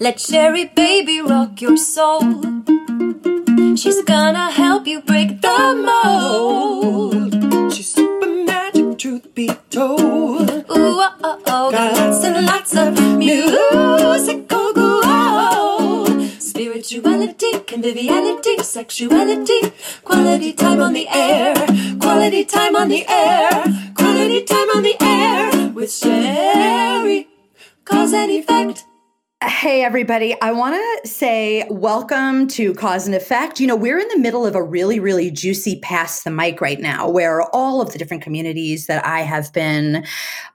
Let Sherry baby rock your soul. She's gonna help you break the mold. She's super magic, truth be told. Ooh, oh, oh, oh. Got lots and lots of musical gold. Spirituality, conviviality, sexuality, quality time on the air, quality time on the air, quality time on the air with Sherry. Cause and effect. Hey, everybody. I want to say welcome to Cause and Effect. You know, we're in the middle of a really, really juicy pass the mic right now where all of the different communities that I have been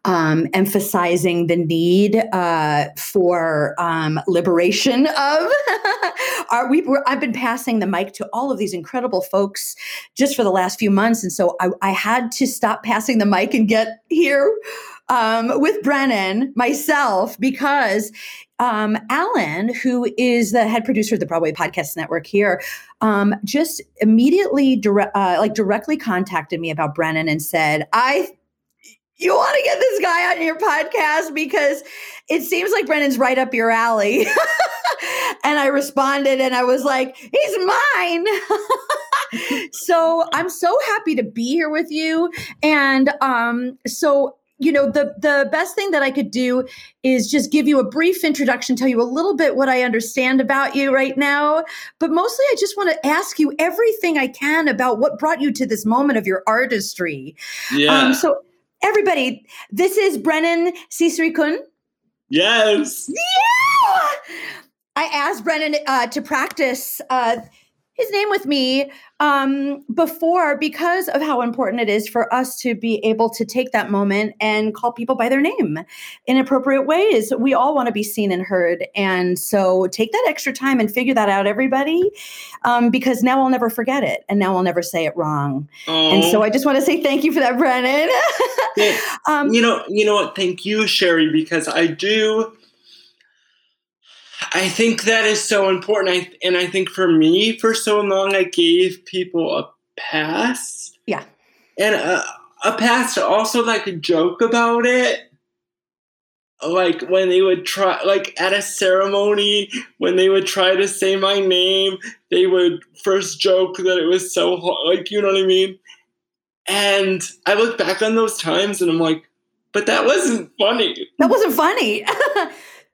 um, emphasizing the need uh, for um, liberation of are we I've been passing the mic to all of these incredible folks just for the last few months. And so I, I had to stop passing the mic and get here um, with Brennan, myself, because um, Alan, who is the head producer of the Broadway Podcast Network here, um, just immediately dire- uh, like directly contacted me about Brennan and said, "I." You want to get this guy on your podcast because it seems like Brennan's right up your alley. and I responded and I was like, he's mine. so I'm so happy to be here with you. And um, so you know the the best thing that i could do is just give you a brief introduction tell you a little bit what i understand about you right now. But mostly i just want to ask you everything i can about what brought you to this moment of your artistry. Yeah. Um, so everybody this is brennan Kun. yes. Yeah! I asked brennan uh, to practice uh, his name with me um, before because of how important it is for us to be able to take that moment and call people by their name in appropriate ways. We all want to be seen and heard. And so take that extra time and figure that out, everybody, um, because now I'll never forget it and now I'll never say it wrong. And so I just want to say thank you for that, Brennan. yeah. um, you know, you know what? Thank you, Sherry, because I do I think that is so important. I, and I think for me, for so long, I gave people a pass. Yeah. And a, a pass to also like a joke about it. Like when they would try, like at a ceremony, when they would try to say my name, they would first joke that it was so hard. Like, you know what I mean? And I look back on those times and I'm like, but that wasn't funny. That wasn't funny.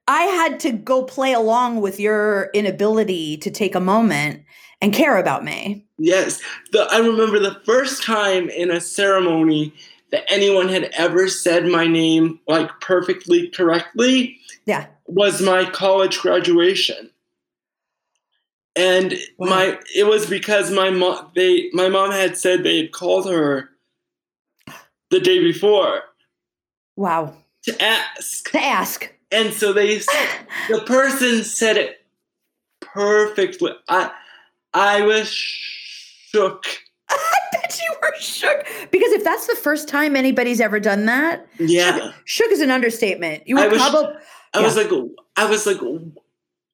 I had to go play along with your inability to take a moment and care about me. Yes. The, I remember the first time in a ceremony that anyone had ever said my name like perfectly correctly. Yeah. Was my college graduation. And wow. my it was because my mom they my mom had said they had called her the day before. Wow. To ask. To ask. And so they, the person said it perfectly. I, I was shook. I bet you were shook because if that's the first time anybody's ever done that, yeah, shook, shook is an understatement. You were I was, probably. I yeah. was like, I was like,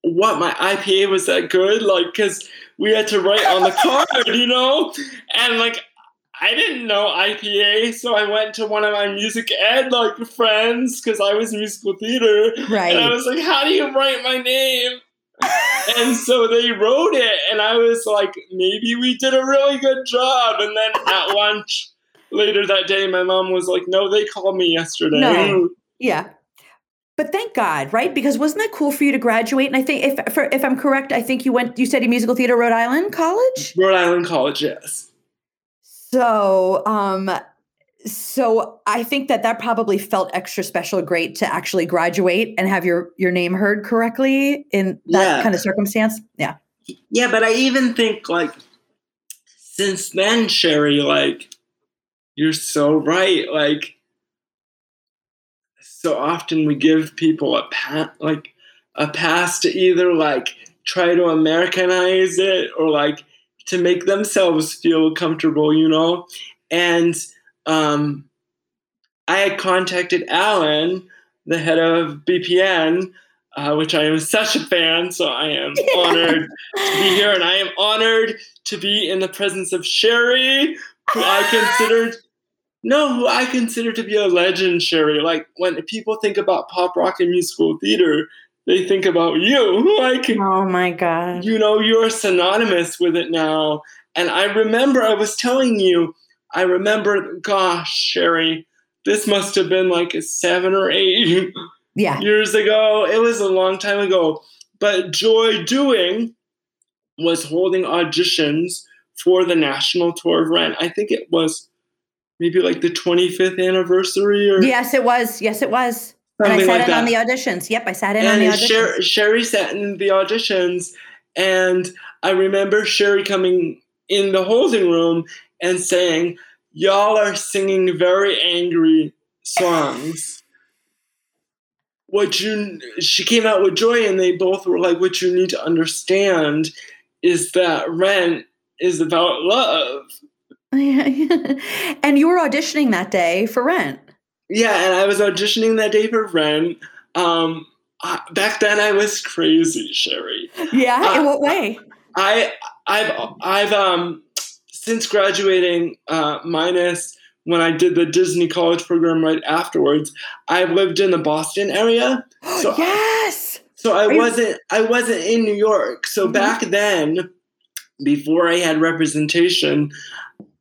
what? My IPA was that good? Like, because we had to write on the card, you know, and like I didn't know IPA, so I went to one of my music ed like friends because I was musical theater. Right. And I was like, "How do you write my name?" and so they wrote it, and I was like, "Maybe we did a really good job." And then at lunch later that day, my mom was like, "No, they called me yesterday." No. Yeah. But thank God, right? Because wasn't that cool for you to graduate? And I think, if for, if I'm correct, I think you went, you studied musical theater, Rhode Island College. Rhode Island College, yes. So, um, so I think that that probably felt extra special, great to actually graduate and have your your name heard correctly in that yeah. kind of circumstance. Yeah, yeah, but I even think like since then, Sherry, like you're so right. Like so often we give people a pat, like a pass to either like try to Americanize it or like to make themselves feel comfortable, you know? And um, I had contacted Alan, the head of BPN, uh, which I am such a fan, so I am honored to be here, and I am honored to be in the presence of Sherry, who I considered no, who I consider to be a legend, Sherry. Like when people think about pop rock and musical theater, they think about you. Can, oh my god, you know, you're synonymous with it now. And I remember I was telling you, I remember, gosh, Sherry, this must have been like seven or eight yeah. years ago. It was a long time ago. But Joy Dewing was holding auditions for the national tour of Rent. I think it was maybe like the 25th anniversary or Yes, it was. Yes, it was. And I sat like in that. on the auditions. Yep, I sat in and on the auditions. Sher- Sherry sat in the auditions, and I remember Sherry coming in the holding room and saying, "Y'all are singing very angry songs." what you she came out with Joy, and they both were like, "What you need to understand is that Rent is about love." and you were auditioning that day for Rent. Yeah, and I was auditioning that day for Rent. Um, I, back then, I was crazy, Sherry. Yeah, Uh, in what way? I I've I've um since graduating uh, minus when I did the Disney college program right afterwards, I've lived in the Boston area. So yes. so I Are wasn't I wasn't in New York. So Mhm. back then, before I had representation,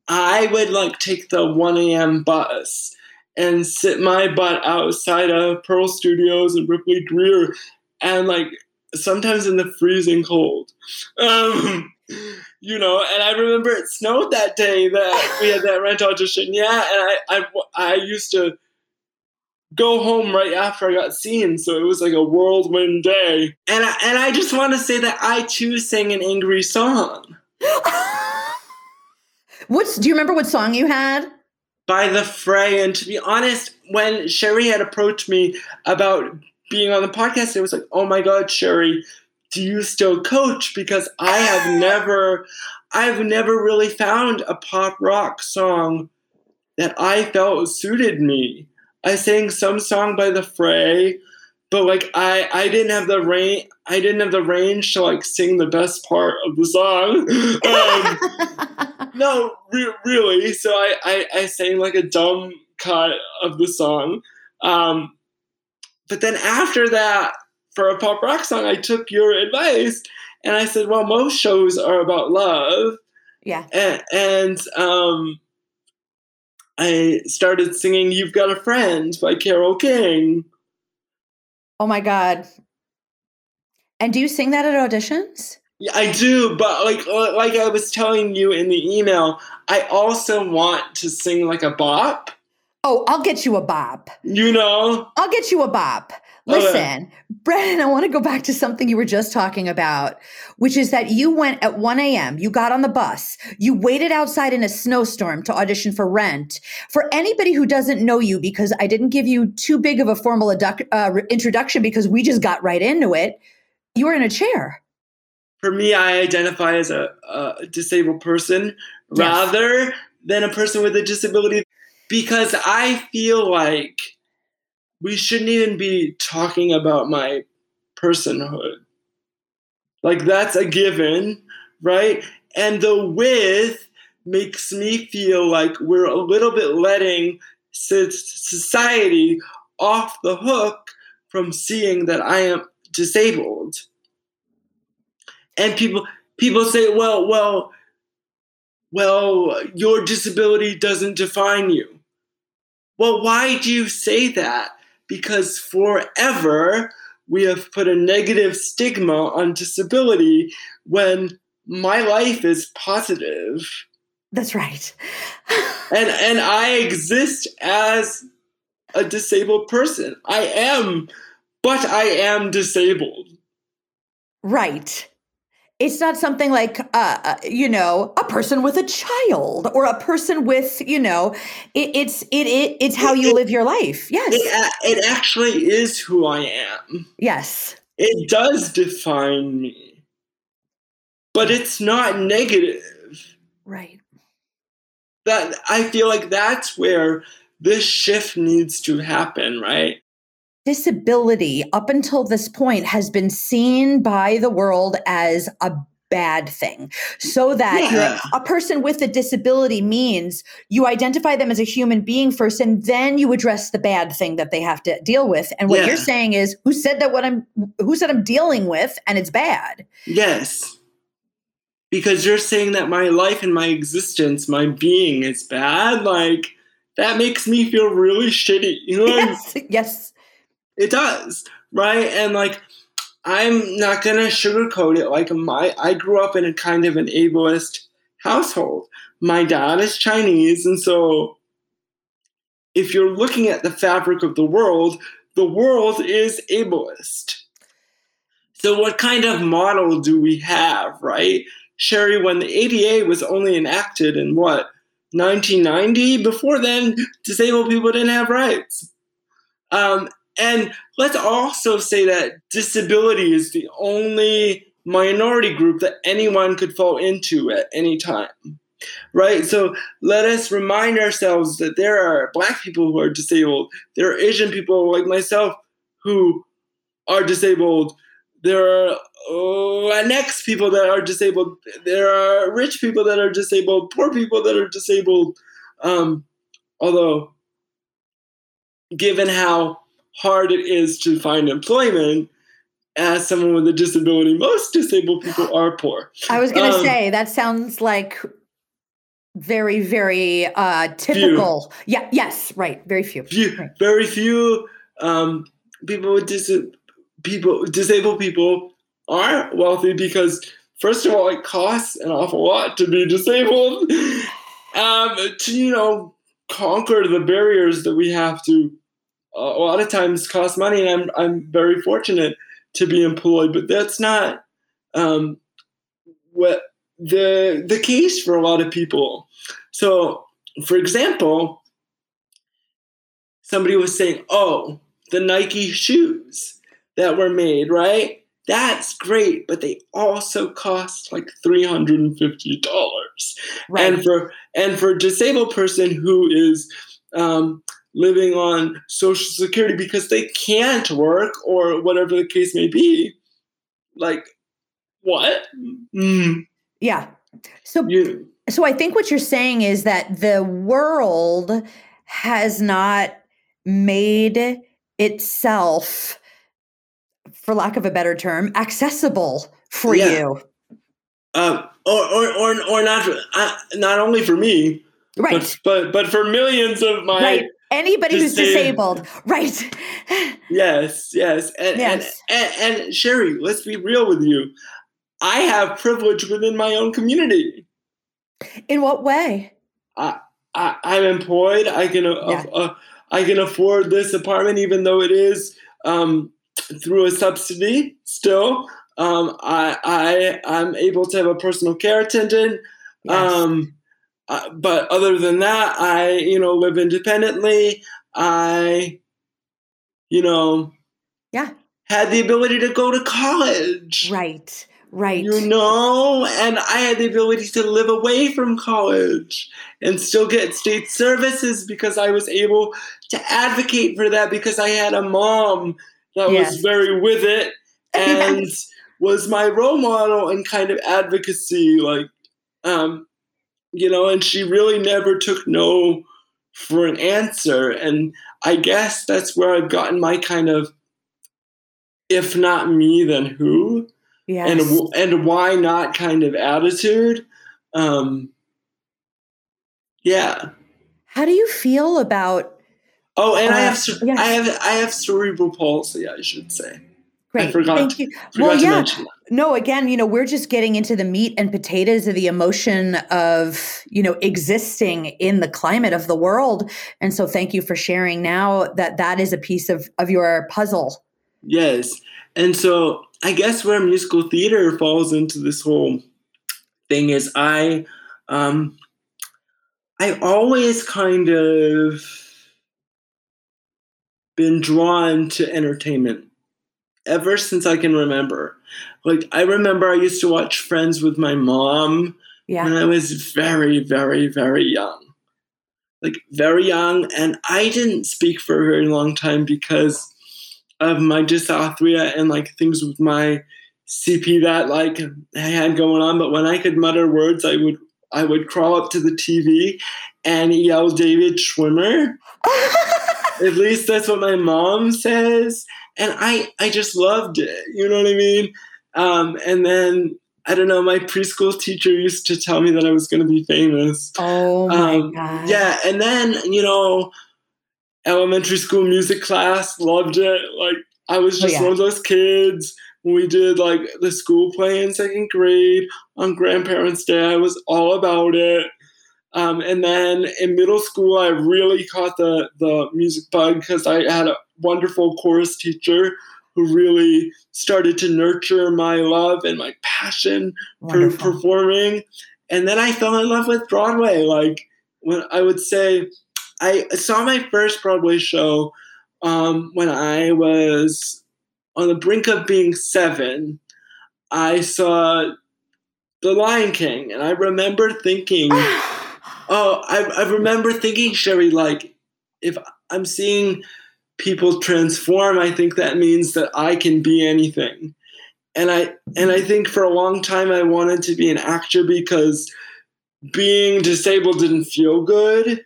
I would like take the 1 a.m. bus and sit my butt outside of Pearl Studios and Ripley Grier and like sometimes in the freezing cold. Um, you know, and I remember it snowed that day that we had that rent audition. Yeah, and I, I, I used to go home right after I got seen, so it was like a whirlwind day. And I, and I just want to say that I too sang an angry song What's do you remember what song you had? By the fray. And to be honest, when Sherry had approached me about being on the podcast, it was like, oh my god, Sherry, do you still coach? Because I have never, I've never really found a pop rock song that I felt suited me. I sang some song by the Fray, but like I, I didn't have the range. I didn't have the range to like sing the best part of the song. Um, no, re- really. So I, I, I sang like a dumb cut of the song. Um, but then after that, for a pop rock song, I took your advice and I said, well, most shows are about love. yeah. And, and um, I started singing You've Got a Friend by Carole King. Oh my god. And do you sing that at auditions? Yeah, I do, but like like I was telling you in the email, I also want to sing like a bop. Oh, I'll get you a bop. You know? I'll get you a bop. Okay. Listen, Brennan, I want to go back to something you were just talking about, which is that you went at 1 a.m., you got on the bus, you waited outside in a snowstorm to audition for Rent. For anybody who doesn't know you, because I didn't give you too big of a formal adduc- uh, introduction because we just got right into it, you were in a chair. For me, I identify as a, a disabled person Yes. rather than a person with a disability because I feel like we shouldn't even be talking about my personhood. Like that's a given, right? And the with makes me feel like we're a little bit letting society off the hook from seeing that I am disabled. And people people say, well, well, well, your disability doesn't define you. Well, why do you say that? Because forever we have put a negative stigma on disability when my life is positive. That's right. And and I exist as a disabled person. I am, but I am disabled. Right. It's not something like, uh, uh, you know, a person with a child or a person with, you know, it, it's it, it it's how you live your life. Yes, It, it actually is who I am. yes, it does define me. But it's not negative. Right. That I feel like that's where this shift needs to happen, right? Disability, up until this point, has been seen by the world as a bad thing. So that Yeah. a person with a disability means you identify them as a human being first and then you address the bad thing that they have to deal with. And what Yeah. you're saying is who said that what I'm who said I'm dealing with and it's bad. Yes. Because you're saying that my life and my existence, my being is bad, like that makes me feel really shitty. You know, Yes. Yes. It does, right? And like, I'm not gonna sugarcoat it. Like, my I grew up in a kind of an ableist household. My dad is Chinese, and so if you're looking at the fabric of the world, the world is ableist. So, what kind of model do we have, right? Sherry, when the ADA was only enacted in what, 1990? Before then, disabled people didn't have rights. Um, and let's also say that disability is the only minority group that anyone could fall into at any time. Right? So let us remind ourselves that there are black people who are disabled, there are Asian people like myself who are disabled, there are Latinx people that are disabled, there are rich people that are disabled, poor people that are disabled. Um, although, given how hard it is to find employment as someone with a disability, most disabled people are poor. I was going to Um, say that sounds like very very uh typical. Yeah, yes, right. Very few. Few, Right. very few um, people with dis- people disabled people are wealthy because first of all, it costs an awful lot to be disabled. Um, to you know conquer the barriers that we have to a lot of times cost money, and I'm I'm very fortunate to be employed, but that's not um, what the the case for a lot of people. So, for example, somebody was saying, "Oh, the Nike shoes that were made, right? That's great, but they also cost like three hundred and fifty dollars." Right. And for and for a disabled person who is um, living on Social Security because they can't work or whatever the case may be, like what? Mm, yeah. So you, so I think what you're saying is that the world has not made itself for lack of a better term accessible for Yeah. you. uh, or, or or or not uh, not only for me, Right. but but but for millions of my right. Anybody who's disabled-. Right. Yes, yes. And, Yes. And, and and Sherry, let's be real with you. I have privilege within my own community. In what way? I, I'm employed. I can uh, uh, I can afford this apartment, even though it is um, through a subsidy. Still, um, I I I'm able to have a personal care attendant. Yes. Um, uh, but other than that, I you know live independently. I, you know, yeah. had the ability to go to college. Right. Right. You know, and I had the ability to live away from college and still get state services because I was able to advocate for that because I had a mom that Yes. was very with it and Yes. was my role model and kind of advocacy like um you know and she really never took no for an answer and I guess that's where I've gotten my kind of if not me then who yes. and and why not kind of attitude. Um, yeah. How do you feel about Oh, and I Uh, have yes. I have I have cerebral palsy. I should say. Great? forgot Thank you. Well, yeah. mention. No, again, you know, we're just getting into the meat and potatoes of the emotion of, you know, existing in the climate of the world. And so thank you for sharing now that that is a piece of of your puzzle. Yes, and so I guess where musical theater falls into this whole thing is I, um, I always kind of been drawn to entertainment ever since I can remember. Like I remember I used to watch Friends with my mom Yeah. when I was very, very, very young. Like very young. And I didn't speak for a very long time because of my dysarthria and like things with my CP that like I had going on. But when I could mutter words, I would I would crawl up to the TV and yell David Schwimmer. At least that's what my mom says. And I I just loved it. You know what I mean? Um, and then I don't know, my preschool teacher used to tell me that I was gonna be famous. oh my Um, god. Yeah, and then you know, elementary school music class, loved it. Like I was Oh, just yeah. one of those kids. We did like the school play in second grade on Grandparents' Day, I was all about it. Um, and then in middle school, I really caught the the music bug because I had a wonderful chorus teacher who really started to nurture my love and my passion for Wonderful. performing. And then I fell in love with Broadway. Like when I would say, I saw my first Broadway show um, when I was on the brink of being seven. I saw The Lion King, and I remember thinking, oh, I, I remember thinking, Sherry, like, if I'm seeing people transform, I think that means that I can be anything. And I and I think for a long time I wanted to be an actor because being disabled didn't feel good.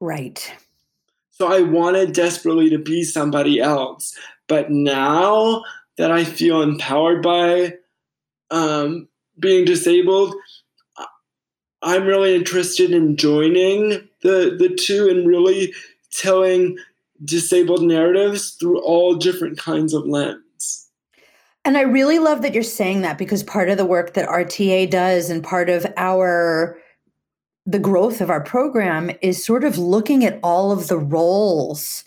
right. So I wanted desperately to be somebody else. But now that I feel empowered by um, being disabled, I'm really interested in joining the the two and really telling disabled narratives through all different kinds of lens. And I really love that you're saying that because part of the work that RTA does and part of our the growth of our program is sort of looking at all of the roles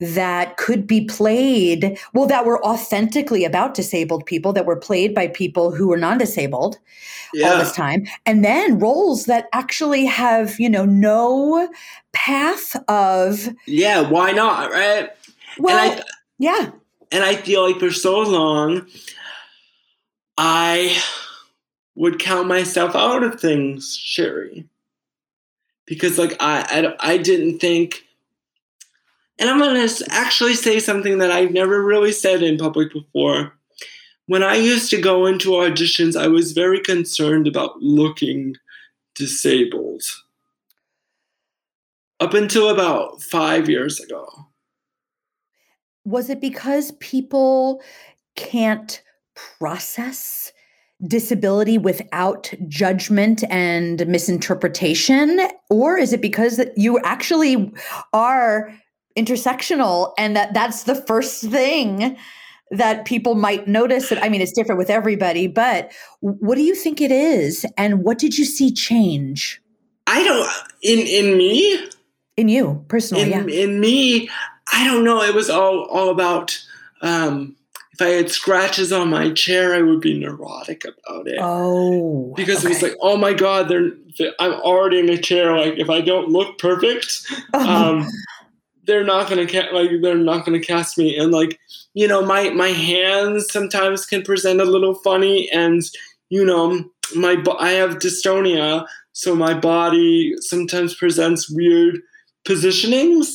that could be played, well, that were authentically about disabled people, that were played by people who were non-disabled all this time, and then roles that actually have, you know, no path of yeah. Why not? Right. well, and I yeah, and I feel like for so long, I would count myself out of things, Sherry, because like I I, I didn't think. And I'm gonna actually say something that I've never really said in public before. When I used to go into auditions, I was very concerned about looking disabled. Up until about five years ago. was it because people can't process disability without judgment and misinterpretation or is it because you actually are intersectional and that that's the first thing that people might notice. That i mean it's different with everybody but what do you think it is? And what did you see change? I don't in in me, in you personally in, yeah. in me, I don't know. It was all all about um, if I had scratches on my chair, I would be neurotic about it. Oh because it was like, oh my god, they're, they I'm already in a chair. Like if I don't look perfect, um, they're not gonna ca- like they're not gonna cast me. And like you know, my my hands sometimes can present a little funny, and you know, my I have dystonia, so my body sometimes presents weird positionings,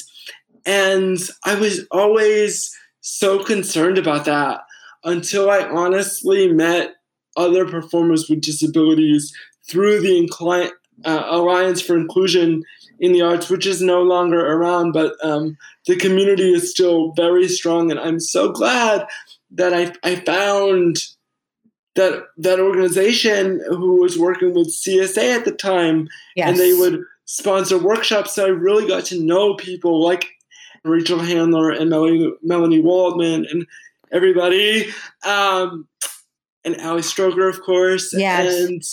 and I was always so concerned about that until I honestly met other performers with disabilities through the Incli- uh, Alliance for Inclusion in the Arts, which is no longer around, but um, the community is still very strong, and I'm so glad that I, I found that that organization who was working with CSA at the time, yes. and they would sponsor workshops. So I really got to know people like Rachel Handler and Melanie, Melanie Waldman and everybody, um, and Ali Stroker, of course. Yes. And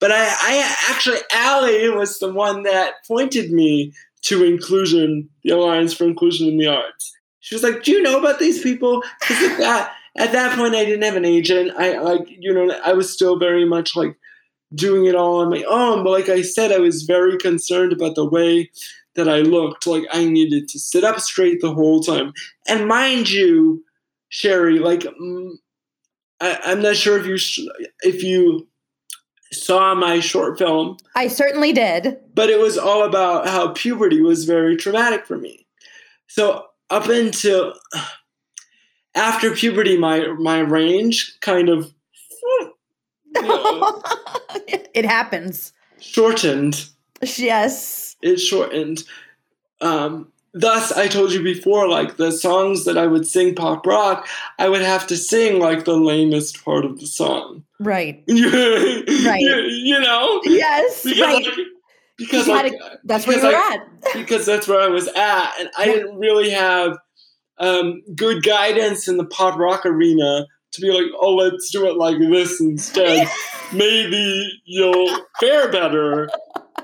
but I, I actually Ali was the one that pointed me to inclusion, the Alliance for Inclusion in the Arts. She was like, "Do you know about these people?" Because at that at that point, I didn't have an agent. I like you know I was still very much like doing it all on my own. But like I said, I was very concerned about the way that I looked. Like I needed to sit up straight the whole time. And mind you, Sherry, like mm, I, I'm not sure if you if you saw my short film, I certainly did. but it was all about how puberty was very traumatic for me. So up until after puberty, my my range kind of you know, it happens. shortened. Yes. It shortened. Um, thus, I told you before, like the songs that I would sing pop rock, I would have to sing like the lamest part of the song. Right. right. You, know? Yes. Because, right. like, because like, to- That's where you because were I- at. because that's where I was at, and I Yeah. didn't really have um, good guidance in the pop rock arena to be like, oh, let's do it like this instead. Maybe you'll fare better.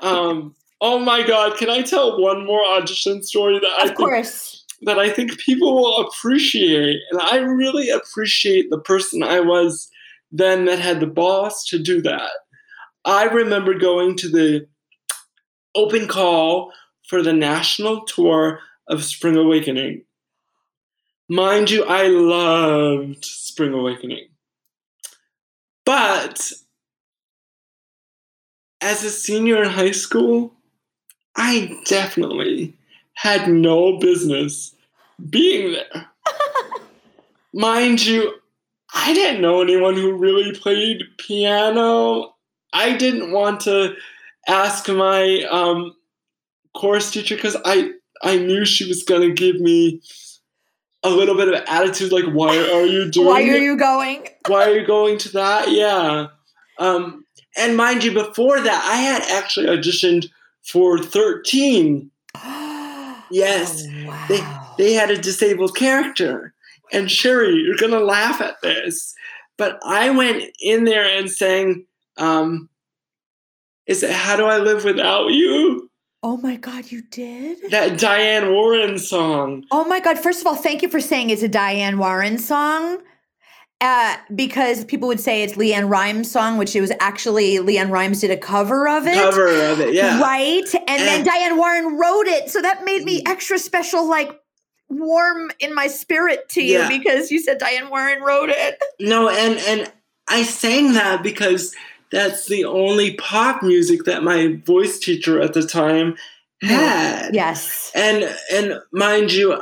Um, oh my god, can I tell one more audition story that I Of think course. that I think people will appreciate. And I really appreciate the person I was then that had the boss to do that. I remember going to the open call for the national tour of Spring Awakening. Mind you, I loved Spring Awakening. But as a senior in high school, I definitely had no business being there. Mind you, I didn't know anyone who really played piano. I didn't want to ask my um, chorus teacher because I I knew she was gonna give me a little bit of attitude, like, "Why are you doing? Why are it? you going? Why are you going to that?" Yeah. Um, and mind you, before that, I had actually auditioned for Thirteen. Yes, Oh, wow. they they had a disabled character. And Sherry, you're gonna laugh at this, but I went in there and sang, um, "Is it How Do I Live Without You?" oh my God, you did? That Diane Warren song. Oh my God. First of all, thank you for saying it's a Diane Warren song. Uh, because people would say it's LeAnn Rimes' song, which it was actually LeAnn Rimes did a cover of it. Cover of it, yeah. Right. And then Diane Warren wrote it. So that made me extra special, like warm in my spirit to you Yeah. because you said Diane Warren wrote it. No, and and I sang that because that's the only pop music that my voice teacher at the time oh, had. Yes. And and mind you,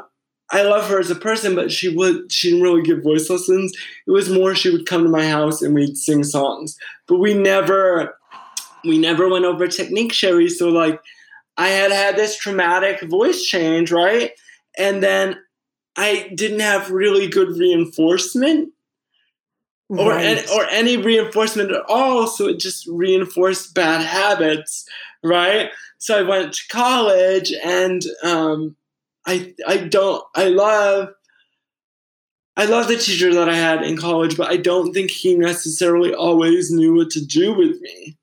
I love her as a person, but she would she didn't really give voice lessons. It was more she would come to my house and we'd sing songs. But we never we never went over technique, Sherry. So like I had had this traumatic voice change, right? And then I didn't have really good reinforcement or Right. any, or any reinforcement at all. So it just reinforced bad habits right? So i went to college and um, i i don't i love i love the teacher that i had in college but i don't think he necessarily always knew what to do with me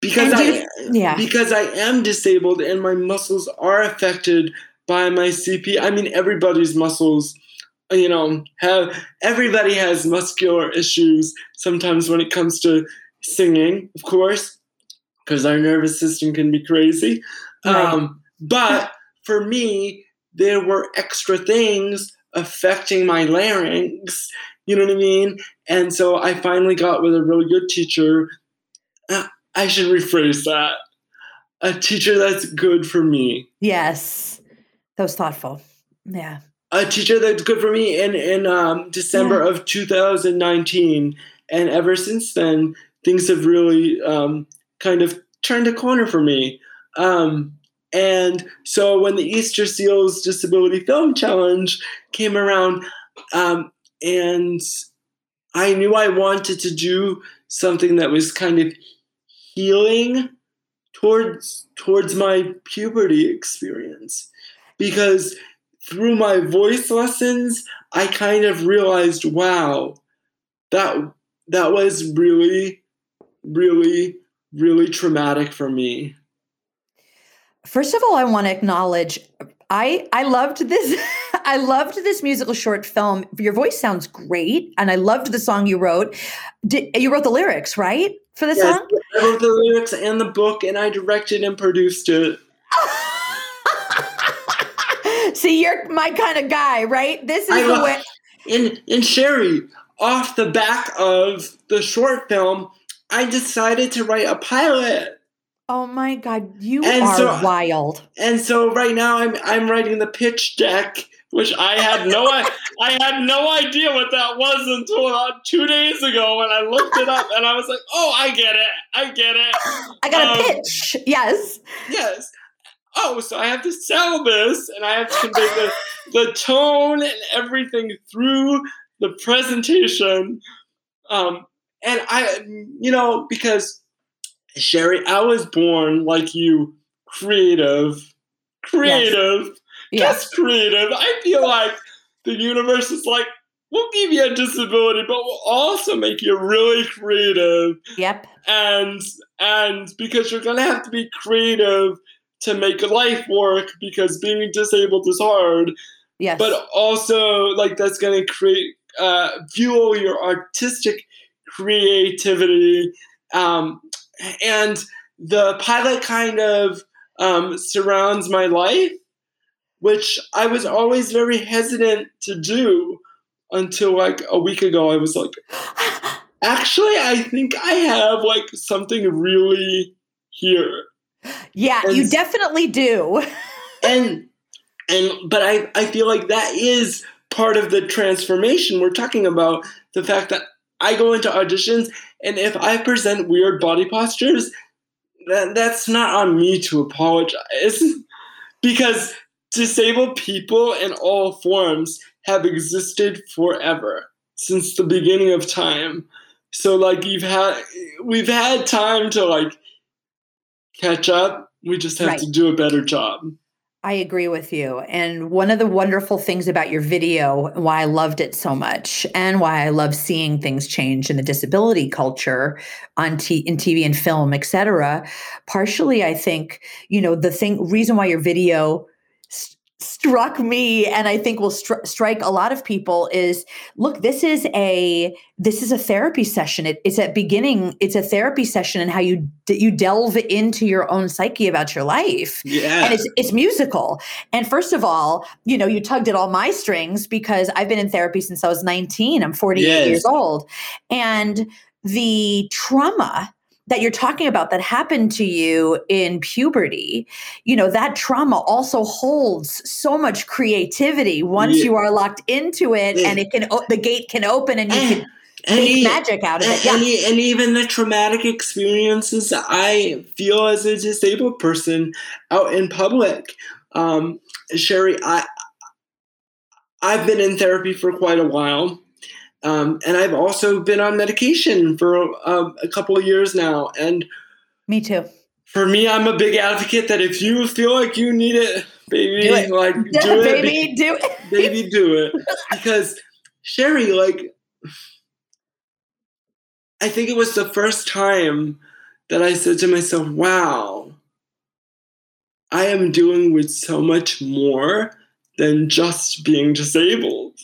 because i yeah. because I am disabled and my muscles are affected by my CP. I mean, everybody's muscles, you know, have everybody has muscular issues sometimes when it comes to singing, of course, because our nervous system can be crazy. Right. Um, but for me, there were extra things affecting my larynx. You know what I mean? And so I finally got with a really good teacher. I should rephrase that. A teacher that's good for me. Yes. That was thoughtful. Yeah. A teacher that's good for me in in um, December of 2019, and ever since then, things have really um, kind of turned a corner for me. Um, and so when the Easter Seals Disability Film Challenge came around, um, and I knew I wanted to do something that was kind of healing towards towards my puberty experience because through my voice lessons I kind of realized wow that that was really really really traumatic for me First of all, I want to acknowledge I I loved this I loved this musical short film. Your voice sounds great and I loved the song you wrote. Did, you wrote the lyrics, right? For the Yes, song? I wrote the lyrics and the book and I directed and produced it See, you're my kind of guy, right? This is I the way. And and Sherry, off the back of the short film, I decided to write a pilot. Oh my God, you And are so- wild. And so right now I'm I'm writing the pitch deck, which I had no I, I had no idea what that was until about two days ago when I looked it up and I was like, oh, I get it, I get it. I got a Um, pitch. Yes. Yes. Oh, so I have to sell this and I have to convey the, the tone and everything through the presentation. Um, and I, you know, because Sherry, I was born like you, creative, creative, Yes. Just creative. I feel like the universe is like, we'll give you a disability, but we'll also make you really creative Yep. and and because you're gonna have to be creative to make life work because being disabled is hard Yes. but also like that's gonna create uh, fuel your artistic creativity um, and the pilot kind of um, surrounds my life which i was always very hesitant to do until like a week ago i was like actually i think i have like something really here. Yeah, and- you definitely do. and and but i i feel like that is part of the transformation. We're talking about the fact that i go into auditions and if i present weird body postures that that's not on me to apologize. Because disabled people in all forms have existed forever since the beginning of time so like you've had we've had time to like catch up we just have Right. to do a better job I agree with you. And one of the wonderful things about your video, why I loved it so much, and why I love seeing things change in the disability culture on t- in TV and film, et cetera, partially, I think, you know, the thing, reason why your video struck me and I think will stri- strike a lot of people is look this is a this is a therapy session it, it's at beginning it's a therapy session and how you you delve into your own psyche about your life Yeah. and it's it's musical. And first of all, you know, you tugged at all my strings because I've been in therapy since I was 19. I'm 48 Yes. years old. And the trauma that you're talking about that happened to you in puberty, you know, that trauma also holds so much creativity once Yeah. you are locked into it Yeah. and it can the gate can open and you and, can and make e- magic out of and, it. Yeah. and, e- and even the traumatic experiences I feel as a disabled person out in public. Um, Sherry, I I've been in therapy for quite a while, um, and I've also been on medication for uh, a couple of years now. And Me too. for me, I'm a big advocate that if you feel like you need it, baby, Do it. like do it, Baby, do it. baby do it because sherry like i think it was the first time that i said to myself wow i am doing with so much more than just being disabled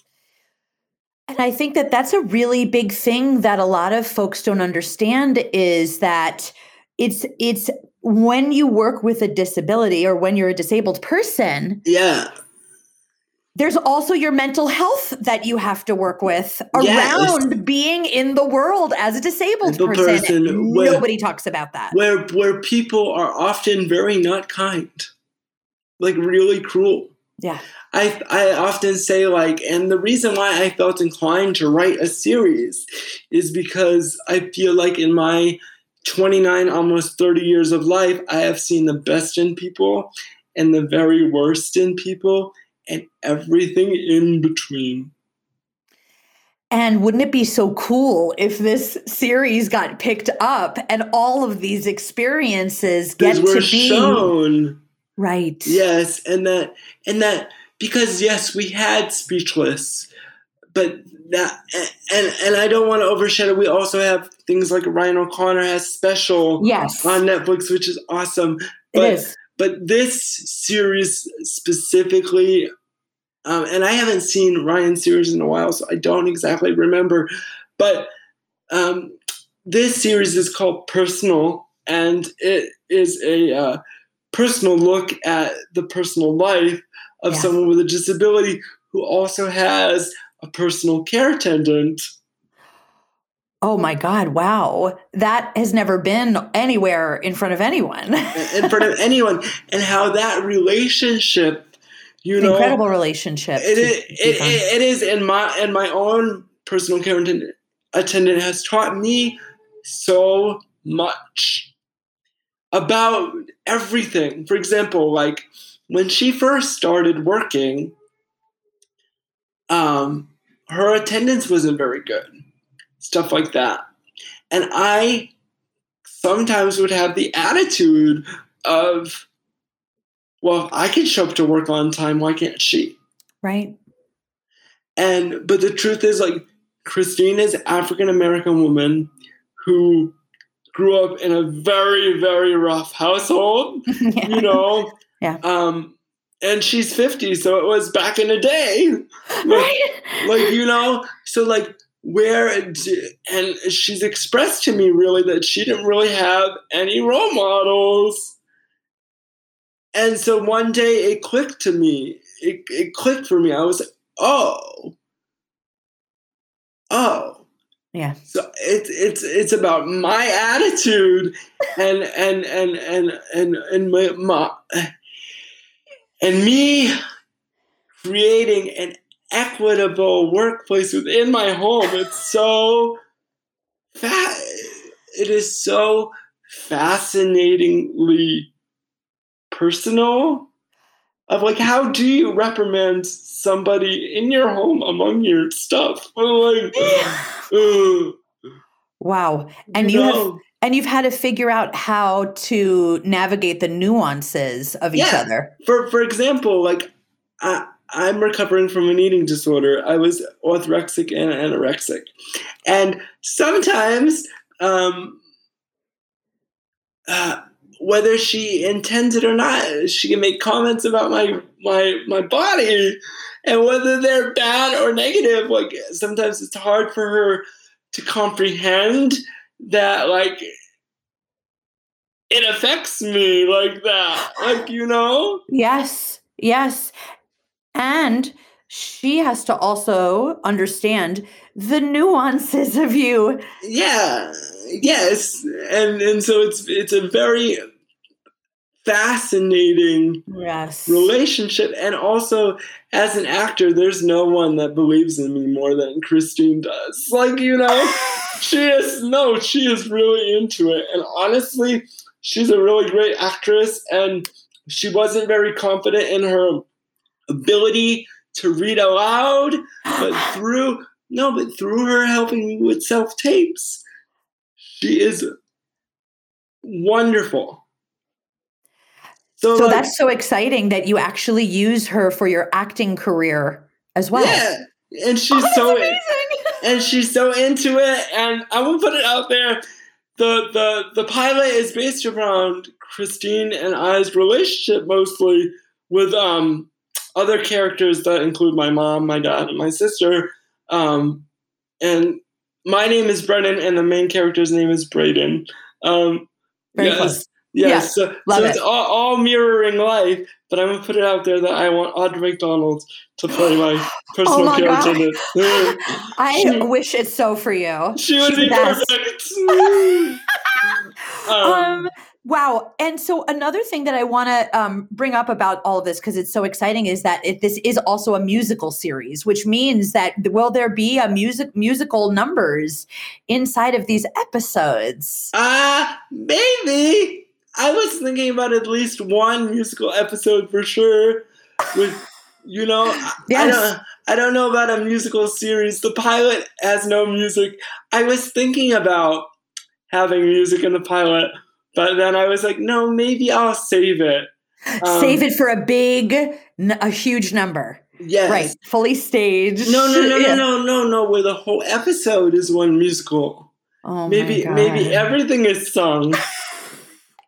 And I think that that's a really big thing that a lot of folks don't understand is that it's it's when you work with a disability or when you're a disabled person, yeah there's also your mental health that you have to work with around being in the world as a disabled Disabled person. person, where- Nobody talks about that. where where people are often very not kind like really cruel yeah. I I often say like, and the reason why I felt inclined to write a series is because I feel like in my 29, almost 30 years of life, I have seen the best in people and the very worst in people and everything in between. And wouldn't it be so cool if this series got picked up and all of these experiences get Because to be shown, right? yes, and that and that because yes, we had speechless, but that and and I don't want to overshadow. We also have things like Ryan O'Connell has special Yes, on Netflix, which is awesome. it But is. but this series specifically, um, and I haven't seen Ryan's series in a while, so I don't exactly remember. But um, this series is called Personal, and it is a uh, personal look at the personal life of Yeah. someone with a disability who also has a personal care attendant Oh my God. Wow. That has never been anywhere in front of anyone. in front of anyone and how that relationship you know Incredible relationship. It, to, is, to it, it, it is in my and my own personal care attendant, attendant has taught me so much about everything. For example like when she first started working um her attendance wasn't very good. Stuff like that. And i sometimes would have the attitude of well i can show up to work on time why can't she? Right. and but the truth is, like Christine is African American woman who grew up in a very very rough household. yeah. You know, Yeah. Um, and she's fifty, so it was back in the day. Like, right. like you know, so like where and she's expressed to me really that she didn't really have any role models. And so one day it clicked to me. It, it clicked for me. I was like, oh, oh. Yeah. So it's it's it's about my attitude and and and and and and my, my and me creating an equitable workplace within my home. It's so fa- it is so fascinatingly personal of like how do you reprimand somebody in your home among your stuff? Like, Wow. And you have know? and you've had to figure out how to navigate the nuances of each Yeah. other. for for example, like I, I'm recovering from an eating disorder. I was orthorexic and anorexic, and sometimes, um, uh, whether she intends it or not, she can make comments about my my my body, and whether they're bad or negative. Like sometimes it's hard for her to comprehend that, like. It affects me like that. Like, you know? Yes. Yes. And she has to also understand the nuances of you. yeah yes and and so it's it's a very fascinating Yes. relationship. And also as an actor there's no one that believes in me more than christine does. Like you know she is no she is really into it. And honestly she's a really great actress and she wasn't very confident in her ability to read aloud but through no but through her helping me with self tapes she is wonderful so, So like, that's so exciting that you actually use her for your acting career as well. yeah and she's Oh, so amazing. and she's so into it and I will put it out there the the the pilot is based around christine and i's relationship mostly with um other characters that include my mom my dad and my sister um and my name is brennan and the main character's name is braden um Very yes, close. Yes Yeah, so, love so it's it. all, all mirroring life but i'm gonna put it out there that i want Audra McDonald to play my personal Oh my care God. attendant I She- wish it so for you. she would She's be best. perfect. um, Um, wow. And so another thing that I want to um, bring up about all of this because it's so exciting is that it, this is also a musical series, which means that will there be a music musical numbers inside of these episodes? uh, maybe. I was thinking about at least one musical episode for sure. With you know, I- I don't. I don't know about a musical series. The pilot has no music. I was thinking about having music in the pilot, but then I was like, no, maybe I'll save it. Um, Save it for a big, a huge number, Yes. right? Fully staged. No, no, no, Yeah. no, no, no, no. Where the whole episode is one musical. Oh maybe, maybe everything is sung.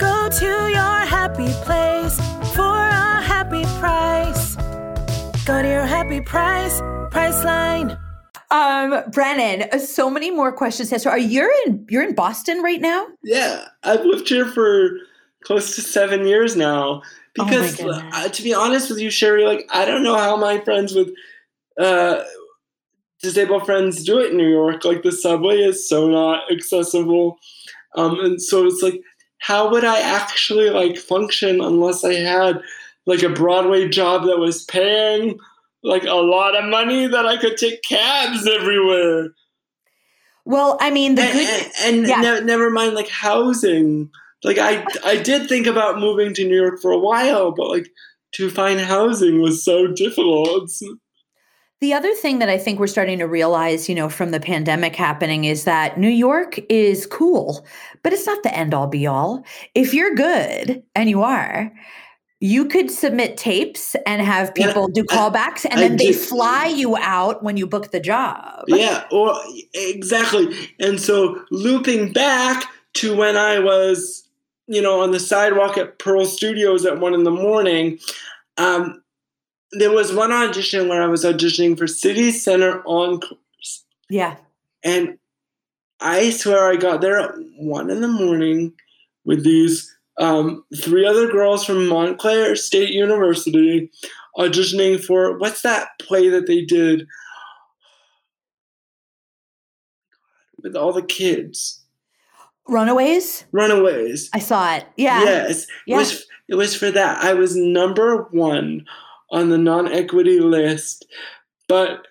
Go to your happy place for a happy price. Go to your happy price, Priceline. Um, Brennan, so many more questions. So, are you in you're in Boston right now? Yeah, I've lived here for close to seven years now. Because Oh uh, to be honest with you, Sherry, like I don't know how my friends with uh, disabled friends do it in New York. Like the subway is so not accessible, um, and so it's like, how would I actually like function unless I had like a Broadway job that was paying like a lot of money that I could take cabs everywhere. Well, I mean, the and, good and, and yeah. ne- never mind like housing. Like I, I did think about moving to New York for a while, but like to find housing was so difficult. The other thing that I think we're starting to realize, you know, from the pandemic happening is that New York is cool, but it's not the end all be all. If you're good, and you are, you could submit tapes and have Yeah, people do callbacks, and I then they did- fly you out when you book the job. yeah, or exactly. And so looping back to when I was, you know, on the sidewalk at Pearl Studios at one in the morning, um, there was one audition where I was auditioning for City Center Encores. Yeah. And I swear I got there at one in the morning with these um, three other girls from Montclair State University auditioning for what's that play that they did with all the kids? Runaways? Runaways. I saw it. Yeah. Yes. Yeah. It was it was for that. I was number one on the non-equity list, but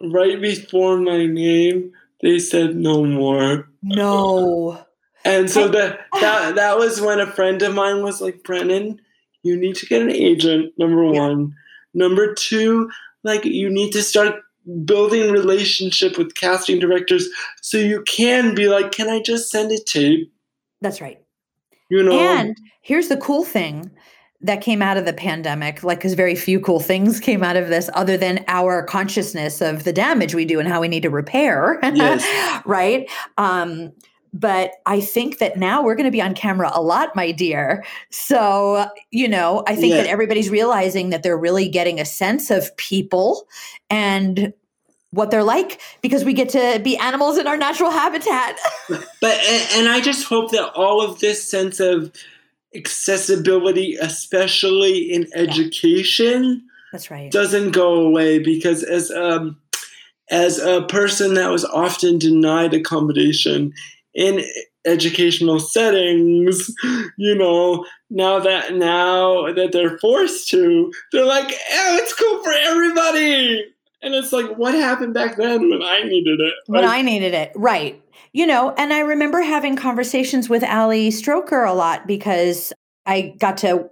right before my name, they said no more. No. And so that that that was when a friend of mine was like, Brennan, you need to get an agent, number one. Number two, like you need to start building relationship with casting directors so you can be like, Can I just send a tape? That's right. You know And here's the cool thing that came out of the pandemic, like, because very few cool things came out of this other than our consciousness of the damage we do and how we need to repair. Yes. right. Um, but I think that now we're going to be on camera a lot, my dear. So, you know, I think that everybody's realizing that they're really getting a sense of people and what they're like because we get to be animals in our natural habitat. But and, and I just hope that all of this sense of accessibility, especially in education, That's right. doesn't go away because as um as a person that was often denied accommodation in educational settings, you know, now that now that they're forced to, they're like, oh, it's cool for everybody. And it's like, what happened back then when I needed it? when Like, I needed it. Right. You know, and I remember having conversations with Ali Stroker a lot because I got to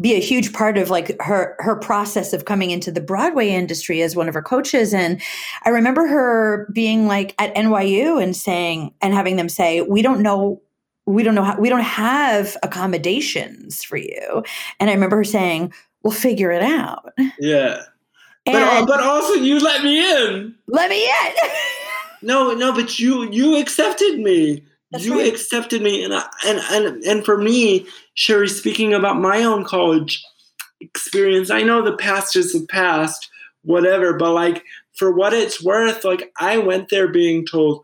be a huge part of like her her process of coming into the Broadway industry as one of her coaches and I remember her being like at NYU and saying and having them say we don't know we don't know how we don't have accommodations for you and I remember her saying we'll figure it out yeah. But, uh, al- but also you let me in. let me in No, no, but you you accepted me. That's you right. accepted me, and I, and and and for me, Sherry, speaking about my own college experience, I know the past is the past, whatever. But like for what it's worth, like I went there being told,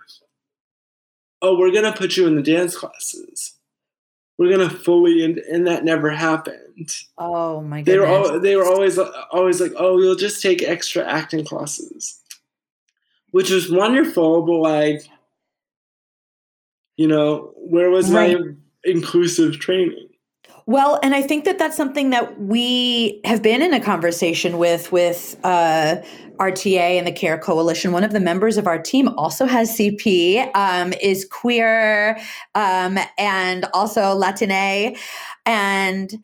"Oh, we're gonna put you in the dance classes. We're gonna fully," and and that never happened. oh my god. They were all, they were always always like, "Oh, you'll just take extra acting classes," which was wonderful, but like, you know, where was Right. my inclusive training? Well, and I think that that's something that we have been in a conversation with with uh, RTA and the Care Coalition. One of the members of our team also has CP, um, is queer, um, and also Latine, and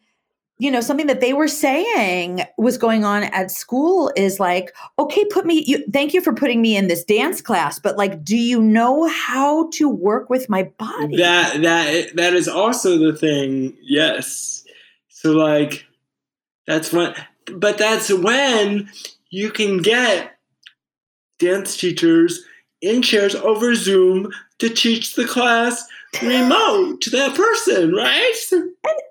you know something that they were saying was going on at school is like okay put me you, thank you for putting me in this dance class but like do you know how to work with my body? That that that is also the thing yes. So like that's when but that's when you can get dance teachers in chairs over zoom to teach the class remote to that person right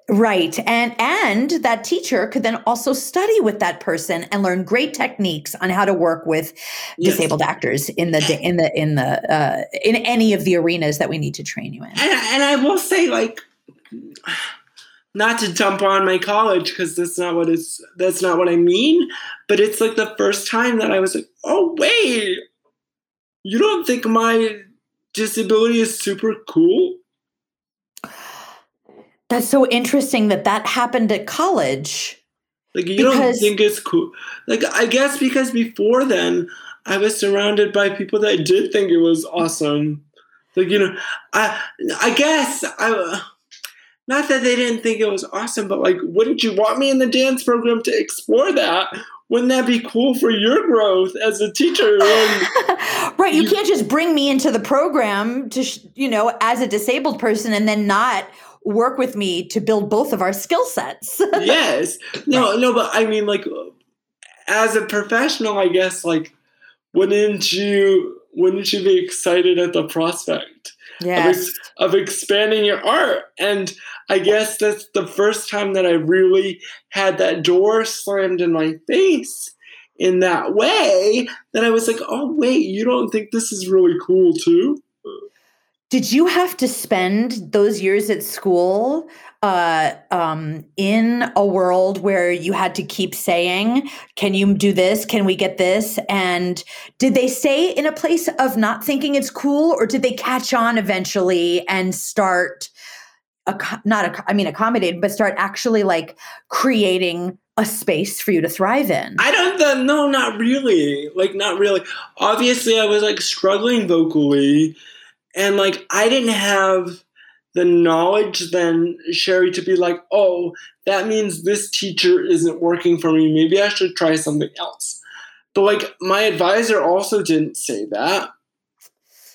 Right. And and that teacher could then also study with that person and learn great techniques on how to work with Yes. disabled actors in the in the in the uh, in any of the arenas that we need to train you in. and, and I will say, like, not to dump on my college because that's not what it's that's not what I mean. But it's like the first time that I was like, oh wait, you don't think my disability is super cool? That's so interesting that that happened at college. Like you don't think it's cool? Like I guess because before then I was surrounded by people that did think it was awesome. Like you know, I I guess I not that they didn't think it was awesome, but like, wouldn't you want me in the dance program to explore that? Wouldn't that be cool for your growth as a teacher? Right, you can't just bring me into the program to sh- you know as a disabled person and then not work with me to build both of our skill sets. yes, no, no, but I mean, like, as a professional, I guess, like, wouldn't you wouldn't you be excited at the prospect? of, ex- of expanding your art. And I guess that's the first time that I really had that door slammed in my face in that way that I was like, oh, wait, you don't think this is really cool too? Did you have to spend those years at school uh, um, in a world where you had to keep saying, Can you do this? Can we get this? And did they stay in a place of not thinking it's cool, or did they catch on eventually and start, not, I mean, accommodating, but start actually like creating a space for you to thrive in? I don't th- no, not really. Like, not really. Obviously, I was like struggling vocally, and like, I didn't have the knowledge then, Sherry, to be like, oh, that means this teacher isn't working for me. Maybe I should try something else. But like, my advisor also didn't say that.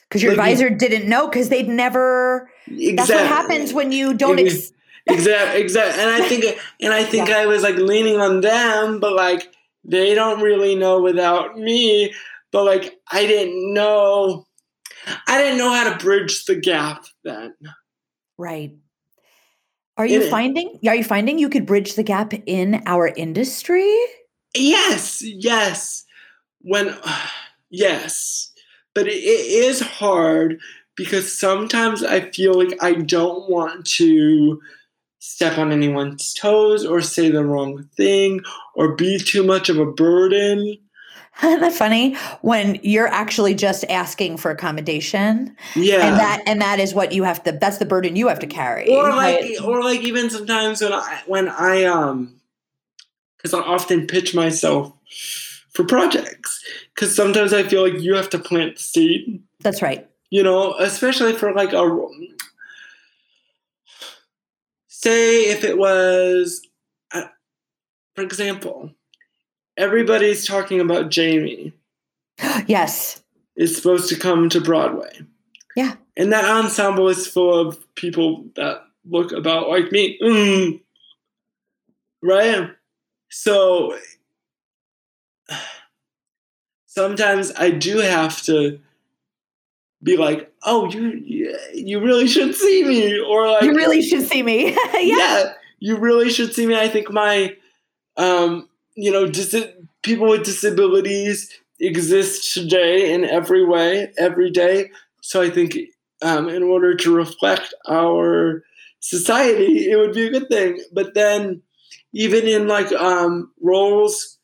Because your like advisor didn't know because they'd never. That's what happens when you don't. Ex- exactly exactly and i think and i think i was like leaning on them but like they don't really know without me but like i didn't know i didn't know how to bridge the gap then Right. Are you finding are you finding you could bridge the gap in our industry? yes yes when yes but it, it is hard because sometimes i feel like i don't want to step on anyone's toes or say the wrong thing or be too much of a burden Isn't that funny? When you're actually just asking for accommodation. yeah And that and that is what you have to that's the burden you have to carry. or like right? or like even sometimes when I when I um because I often pitch myself for projects because sometimes I feel like you have to plant the seed that's right. You know especially for like a say if it was uh, for example everybody's talking about Jamie Yes. is supposed to come to Broadway. Yeah. And that ensemble is full of people that look about like me. Mm. Right? So sometimes I do have to be like, oh, you you really should see me. Or like you really should see me. yeah. yeah, you really should see me. I think my, um, you know, dis- people with disabilities exist today in every way, every day. So I think um, in order to reflect our society, it would be a good thing. But then, even in like um, roles,